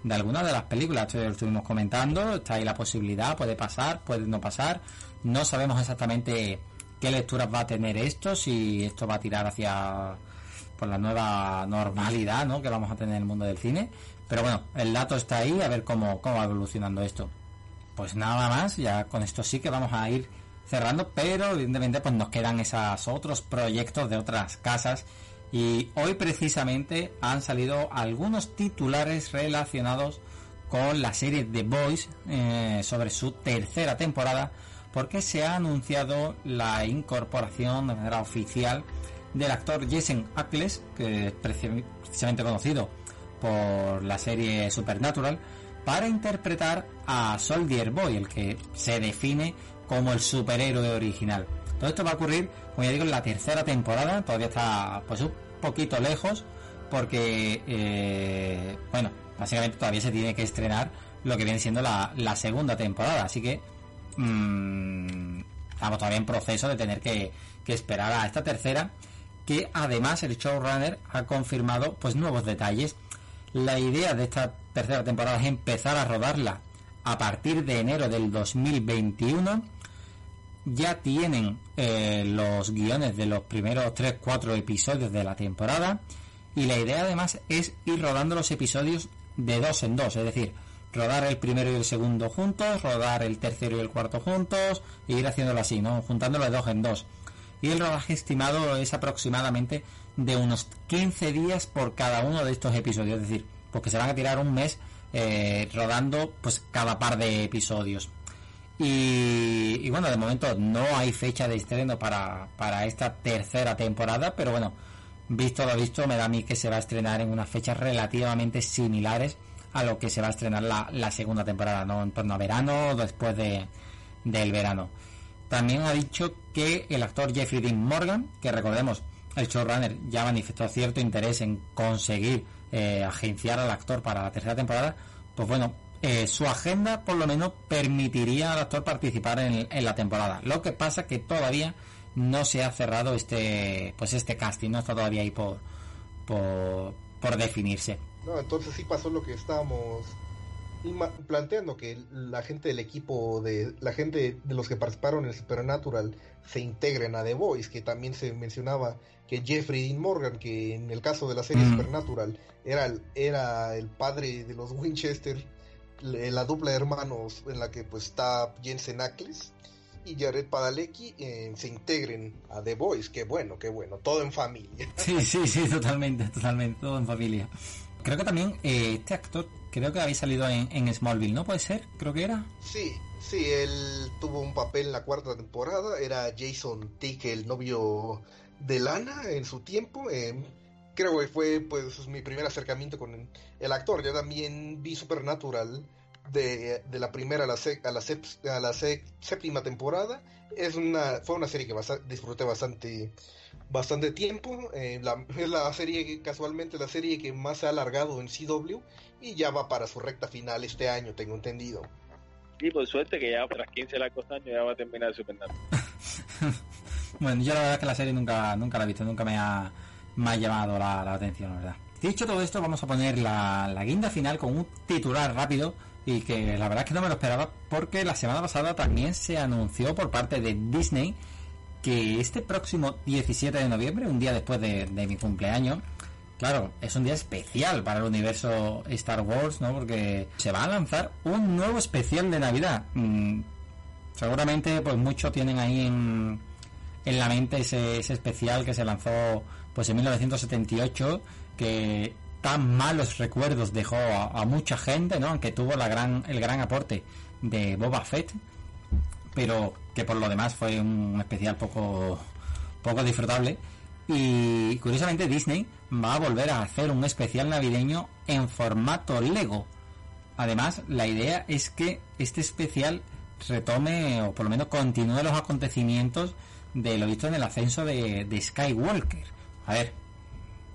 de alguna de las películas. Esto lo estuvimos comentando, está ahí la posibilidad, puede pasar, puede no pasar. No sabemos exactamente qué lecturas va a tener esto, si esto va a tirar hacia por la nueva normalidad ¿no? que vamos a tener en el mundo del cine. Pero bueno, el dato está ahí, a ver cómo, cómo va evolucionando esto. Pues nada más, ya con esto sí que vamos a ir cerrando, pero evidentemente pues nos quedan esos otros proyectos de otras casas y hoy precisamente han salido algunos titulares relacionados con la serie The Boys eh, sobre su tercera temporada porque se ha anunciado la incorporación de manera oficial del actor Jason Ackles que es preci- precisamente conocido por la serie Supernatural para interpretar a Soldier Boy, el que se define como el superhéroe original. Todo esto va a ocurrir, como ya digo, en la tercera temporada, todavía está pues un poquito lejos, porque, eh, bueno, básicamente todavía se tiene que estrenar lo que viene siendo la, segunda temporada, así que mm, estamos todavía en proceso de tener que, que esperar a esta tercera, que además el showrunner ha confirmado pues nuevos detalles. La idea de esta tercera temporada es empezar a rodarla a partir de enero del 2021 ya tienen eh, los guiones de los primeros 3-4 episodios de la temporada y la idea además es ir rodando los episodios de dos en dos, es decir, rodar el primero y el segundo juntos, rodar el tercero y el cuarto juntos e ir haciéndolo así, ¿no? Juntándolo de dos en dos. Y el rodaje estimado es aproximadamente de unos 15 días por cada uno de estos episodios, es decir, porque se van a tirar un mes eh, rodando pues cada par de episodios. Y, y bueno, de momento no hay fecha de estreno para, para esta tercera temporada, pero bueno, visto lo visto, me da a mí que se va a estrenar en unas fechas relativamente similares a lo que se va a estrenar la, la segunda temporada, ¿no? En torno a verano o después de, del verano. También ha dicho que el actor Jeffrey Dean Morgan, que recordemos, el showrunner ya manifestó cierto interés en conseguir eh, agenciar al actor para la tercera temporada, pues bueno, eh, su agenda por lo menos permitiría al actor participar en, en, la temporada. Lo que pasa que todavía no se ha cerrado este pues este casting, no está todavía ahí por por, definirse. No, entonces sí pasó lo que estábamos planteando que la gente del equipo de la gente de los que participaron en Supernatural se integren a The Voice, que también se mencionaba que Jeffrey Dean Morgan, que en el caso de la serie mm. Supernatural era el, era el padre de los Winchester, la dupla de hermanos en la que pues está Jensen Ackles y Jared Padalecki eh, se integren a The Voice, que bueno, que bueno, todo en familia. Sí, sí, sí, totalmente, totalmente, todo en familia. Creo que también eh, este actor, creo que había salido en, en, Smallville, ¿no? ¿Puede ser? Creo que era. Sí, sí, él tuvo un papel en la cuarta temporada, era Jason Tick, el novio de Lana en su tiempo. Eh, creo que fue pues mi primer acercamiento con el actor. Yo también vi Supernatural de, de la primera a la, se, a la, sep, a la se, séptima temporada. Es una, fue una serie que bastante, disfruté bastante bastante tiempo. Eh, la, es la serie casualmente la serie que más se ha alargado en CW y ya va para su recta final este año, tengo entendido. Y por suerte que ya tras 15 largos años ya va a terminar de Supernatural. bueno, yo la verdad es que la serie nunca, nunca la he visto, nunca me ha, me ha llamado la, la, atención, la verdad. Dicho todo esto, vamos a poner la, la, guinda final con un titular rápido y que la verdad es que no me lo esperaba porque la semana pasada también se anunció por parte de Disney que este próximo 17 de noviembre, un día después de, mi cumpleaños, claro, es un día especial para el universo Star Wars, ¿no? Porque se va a lanzar un nuevo especial de Navidad. Mm, seguramente, pues muchos tienen ahí en, en la mente ese, ese especial que se lanzó pues en 1978, que tan malos recuerdos dejó a, mucha gente, ¿no? Aunque tuvo la gran, el gran aporte de Boba Fett, pero que por lo demás fue un especial poco, poco disfrutable. Y curiosamente Disney va a volver a hacer un especial navideño en formato Lego. Además, la idea es que este especial retome o por lo menos continúe los acontecimientos de lo visto en el ascenso de, Skywalker. A ver,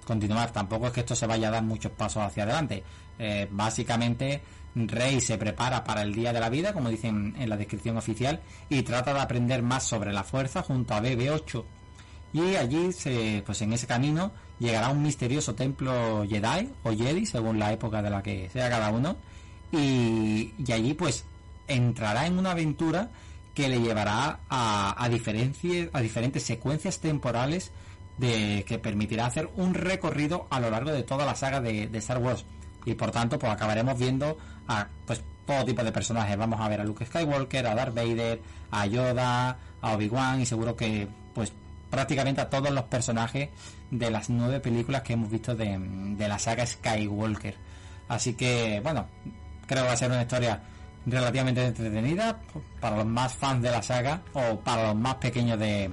continuar. Tampoco es que esto se vaya a dar muchos pasos hacia adelante. Eh, básicamente, Rey se prepara para el día de la vida, como dicen en la descripción oficial, y trata de aprender más sobre la fuerza junto a BB8. Y allí, se, pues en ese camino, llegará un misterioso templo Jedi o Jedi, según la época de la que sea cada uno. Y, y allí, pues, entrará en una aventura que le llevará a, a, a diferentes secuencias temporales de que permitirá hacer un recorrido a lo largo de toda la saga de, Star Wars y por tanto pues acabaremos viendo a pues todo tipo de personajes vamos a ver a Luke Skywalker a Darth Vader a Yoda a Obi Wan y seguro que pues prácticamente a todos los personajes de las nueve películas que hemos visto de, de la saga Skywalker así que bueno creo que va a ser una historia relativamente entretenida para los más fans de la saga o para los más pequeños de,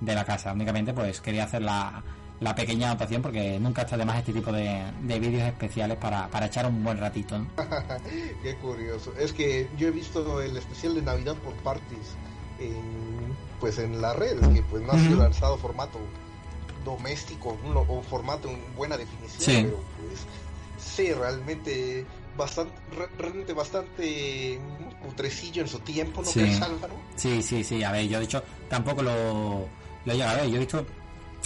de la casa. Únicamente pues quería hacer la, la pequeña anotación porque nunca está de más este tipo de, de vídeos especiales para, para, echar un buen ratito. Qué curioso. Es que yo he visto el especial de Navidad por partes en, pues en las redes, que pues no ha sido lanzado formato doméstico o formato en buena definición, pero pues sí, realmente bastante, realmente bastante putrecillo en su tiempo, ¿no sí. crees, Álvaro? Sí, sí, sí, a ver, yo de hecho tampoco lo lo he llegado a ver. Yo he visto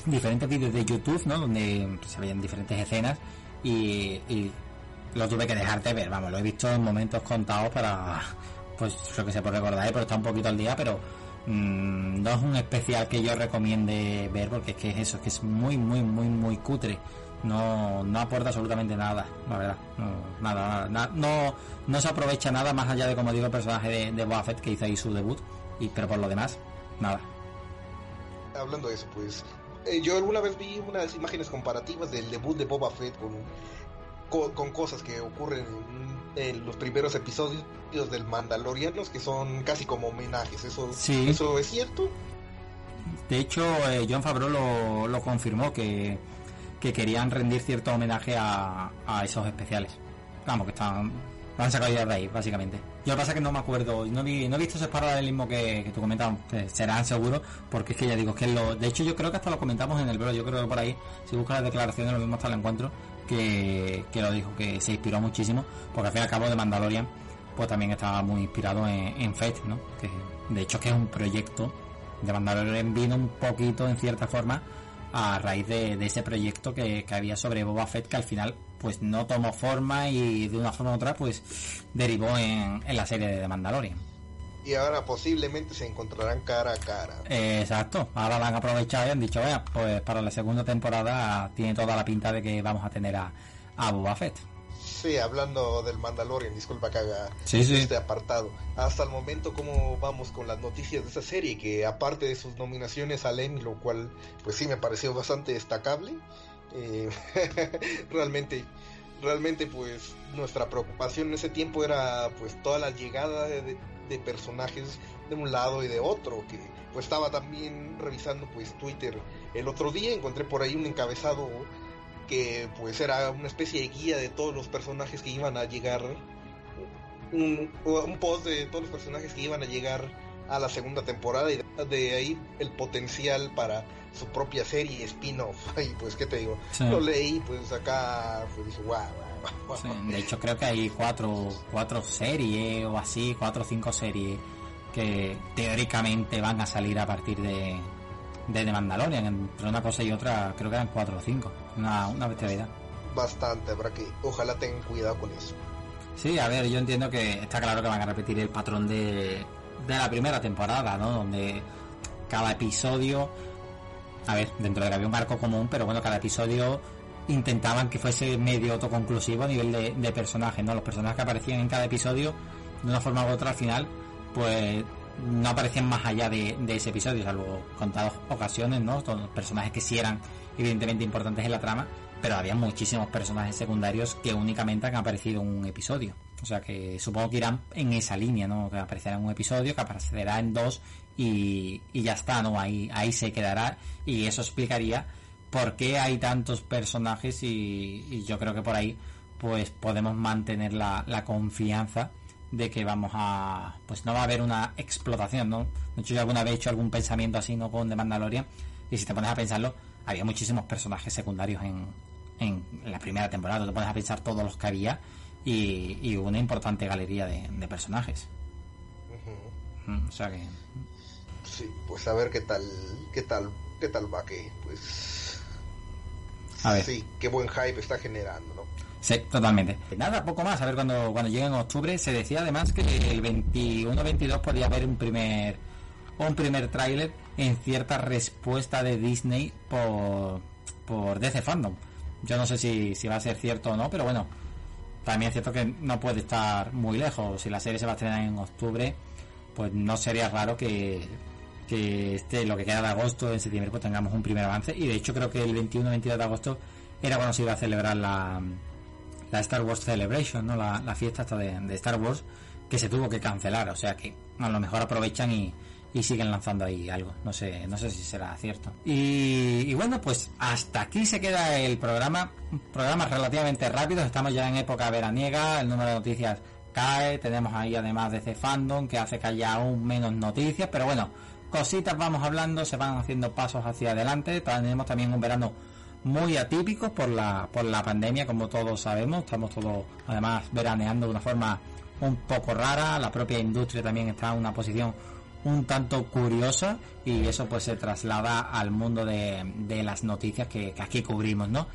diferentes vídeos de YouTube, ¿no? Donde se veían diferentes escenas y, lo tuve que dejar de ver, vamos, lo he visto en momentos contados para, pues, lo que se puede recordar, pero está un poquito al día, pero mmm, no es un especial que yo recomiende ver porque es que es eso, es que es muy, muy, muy, muy cutre. No, no aporta absolutamente nada, la verdad. No, nada, nada, no, no se aprovecha nada más allá de, como digo, el personaje de, de Boba que hizo ahí su debut. Y, pero por lo demás, nada hablando de eso, pues eh, yo alguna vez vi unas imágenes comparativas del debut de Boba Fett con, con, cosas que ocurren en, los primeros episodios del Mandalorianos que son casi como homenajes. ¿Eso, ¿eso es cierto? De hecho, eh, John Favreau lo, lo confirmó que, que, querían rendir cierto homenaje a, a esos especiales. Vamos, que están lo han sacado de ahí, básicamente. Yo lo que pasa es que no me acuerdo, no, vi, no he visto ese paralelismo que, que tú comentabas, que serán seguro, porque es que ya digo, es que lo, de hecho yo creo que hasta lo comentamos en el blog, yo creo que por ahí, si buscas las declaraciones lo mismo hasta el encuentro, que, que lo dijo, que se inspiró muchísimo, porque al fin y al cabo de Mandalorian, pues también estaba muy inspirado en, en ¿no? Que de hecho que es un proyecto de Mandalorian vino un poquito en cierta forma a raíz de, de ese proyecto que, que había sobre Boba Fett que al final pues no tomó forma y de una forma u otra pues derivó en, en la serie de The Mandalorian. Y ahora posiblemente se encontrarán cara a cara. exacto, ahora la han aprovechado y han dicho, vea, pues para la segunda temporada tiene toda la pinta de que vamos a tener a, a Boba Fett. Sí, hablando del Mandalorian, disculpa que haga sí, sí. este apartado. Hasta el momento, ¿cómo vamos con las noticias de esa serie? Que aparte de sus nominaciones al Emmy, lo cual pues sí me pareció bastante destacable, eh, realmente realmente pues nuestra preocupación en ese tiempo era pues toda la llegada de, de, personajes de un lado y de otro que pues estaba también revisando pues Twitter el otro día encontré por ahí un encabezado que pues era una especie de guía de todos los personajes que iban a llegar un, un post de todos los personajes que iban a llegar a la segunda temporada y de ahí el potencial para su propia serie spin-off y pues qué te digo Sí. lo leí pues acá pues dije wow, wow, Sí, wow". de hecho creo que hay cuatro, cuatro series o así, cuatro o cinco series que teóricamente van a salir a partir de, de The Mandalorian. Entre una cosa y otra creo que eran cuatro o cinco. Una, una bestialidad. bastante habrá que ojalá tengan cuidado con eso Sí, a ver, yo entiendo que está claro que van a repetir el patrón de, de la primera temporada, ¿no? Donde cada episodio, a ver, dentro de que había un marco común, pero bueno, cada episodio intentaban que fuese medio autoconclusivo a nivel de, de personajes, ¿no? Los personajes que aparecían en cada episodio, de una forma u otra al final, pues no aparecían más allá de, ese episodio, salvo contadas ocasiones, ¿no? Todos los personajes que sí eran evidentemente importantes en la trama, pero había muchísimos personajes secundarios que únicamente han aparecido en un episodio. O sea que supongo que irán en esa línea, ¿no? Que aparecerá en un episodio, que aparecerá en dos y, y ya está, ¿no? Ahí, ahí se quedará y eso explicaría por qué hay tantos personajes y, y yo creo que por ahí pues podemos mantener la, la confianza de que vamos a pues no va a haber una explotación no de hecho yo alguna vez he hecho algún pensamiento así no con The Mandalorian y si te pones a pensarlo había muchísimos personajes secundarios en, en la primera temporada te pones a pensar todos los que había y, y una importante galería de, de personajes. Mm, o sea que Sí, pues a ver qué tal, qué tal, qué tal va que, pues. A ver. Sí, qué buen hype está generando, ¿no? Sí, totalmente. Nada, poco más. A ver, cuando, cuando llegue en octubre, se decía además que el 21-22 podría haber un primer un primer tráiler en cierta respuesta de Disney por, por DC Fandom. Yo no sé si, si va a ser cierto o no, pero bueno, también es cierto que no puede estar muy lejos. Si la serie se va a estrenar en octubre, pues no sería raro que, que este, lo que queda de agosto, en septiembre, pues tengamos un primer avance. Y de hecho creo que el 21-22 de agosto era cuando se iba a celebrar la, la Star Wars Celebration, ¿no? La, la fiesta esta de, Star Wars que se tuvo que cancelar, o sea que a lo mejor aprovechan y, y siguen lanzando ahí algo, no sé, no sé si será cierto. Y, y bueno, pues hasta aquí se queda el programa, un programa relativamente rápido, estamos ya en época veraniega, el número de noticias cae, tenemos ahí además de C Fandom que hace que haya aún menos noticias, pero bueno, cositas vamos hablando, se van haciendo pasos hacia adelante, tenemos también un verano muy atípico por la por la pandemia como todos sabemos. Estamos todos además veraneando de una forma un poco rara. La propia industria también está en una posición un tanto curiosa y eso pues se traslada al mundo de, de las noticias que, aquí cubrimos no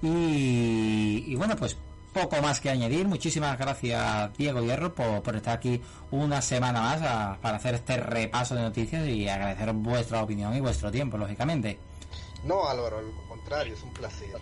y bueno pues poco más que añadir muchísimas gracias Diego Hierro por, por estar aquí una semana más a- para hacer este repaso de noticias y agradecer vuestra opinión y vuestro tiempo lógicamente No, Álvaro, al contrario, es un placer.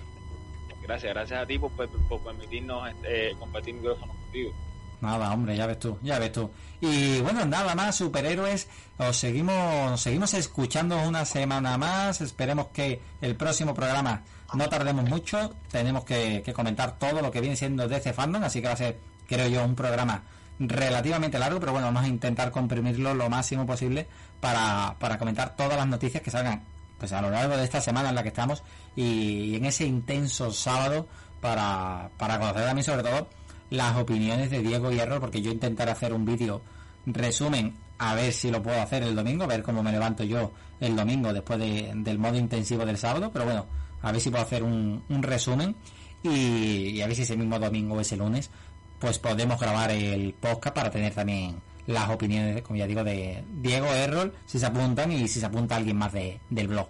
Gracias, gracias a ti por, por- por permitirnos eh, compartir micrófonos contigo. Nada, hombre, ya ves tú, ya ves tú. Y bueno, nada más, superhéroes, os seguimos, nos seguimos escuchando una semana más. Esperemos que el próximo programa no tardemos mucho. Tenemos que, comentar todo lo que viene siendo DC Fandom, así que va a ser, creo yo, un programa relativamente largo, pero bueno, vamos a intentar comprimirlo lo máximo posible para, para comentar todas las noticias que salgan pues a lo largo de esta semana en la que estamos y, y en ese intenso sábado para, para conocer también sobre todo las opiniones de Diego Hierro porque yo intentaré hacer un vídeo resumen a ver si lo puedo hacer el domingo, a ver cómo me levanto yo el domingo después de- del modo intensivo del sábado, pero bueno, a ver si puedo hacer un, resumen y, a ver si ese mismo domingo o ese lunes pues podemos grabar el podcast para tener también las opiniones, como ya digo, de Diego Errol, si se apuntan y si se apunta alguien más de, del blog.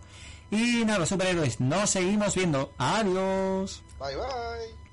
Y nada, los superhéroes, nos seguimos viendo. Adiós. Bye bye.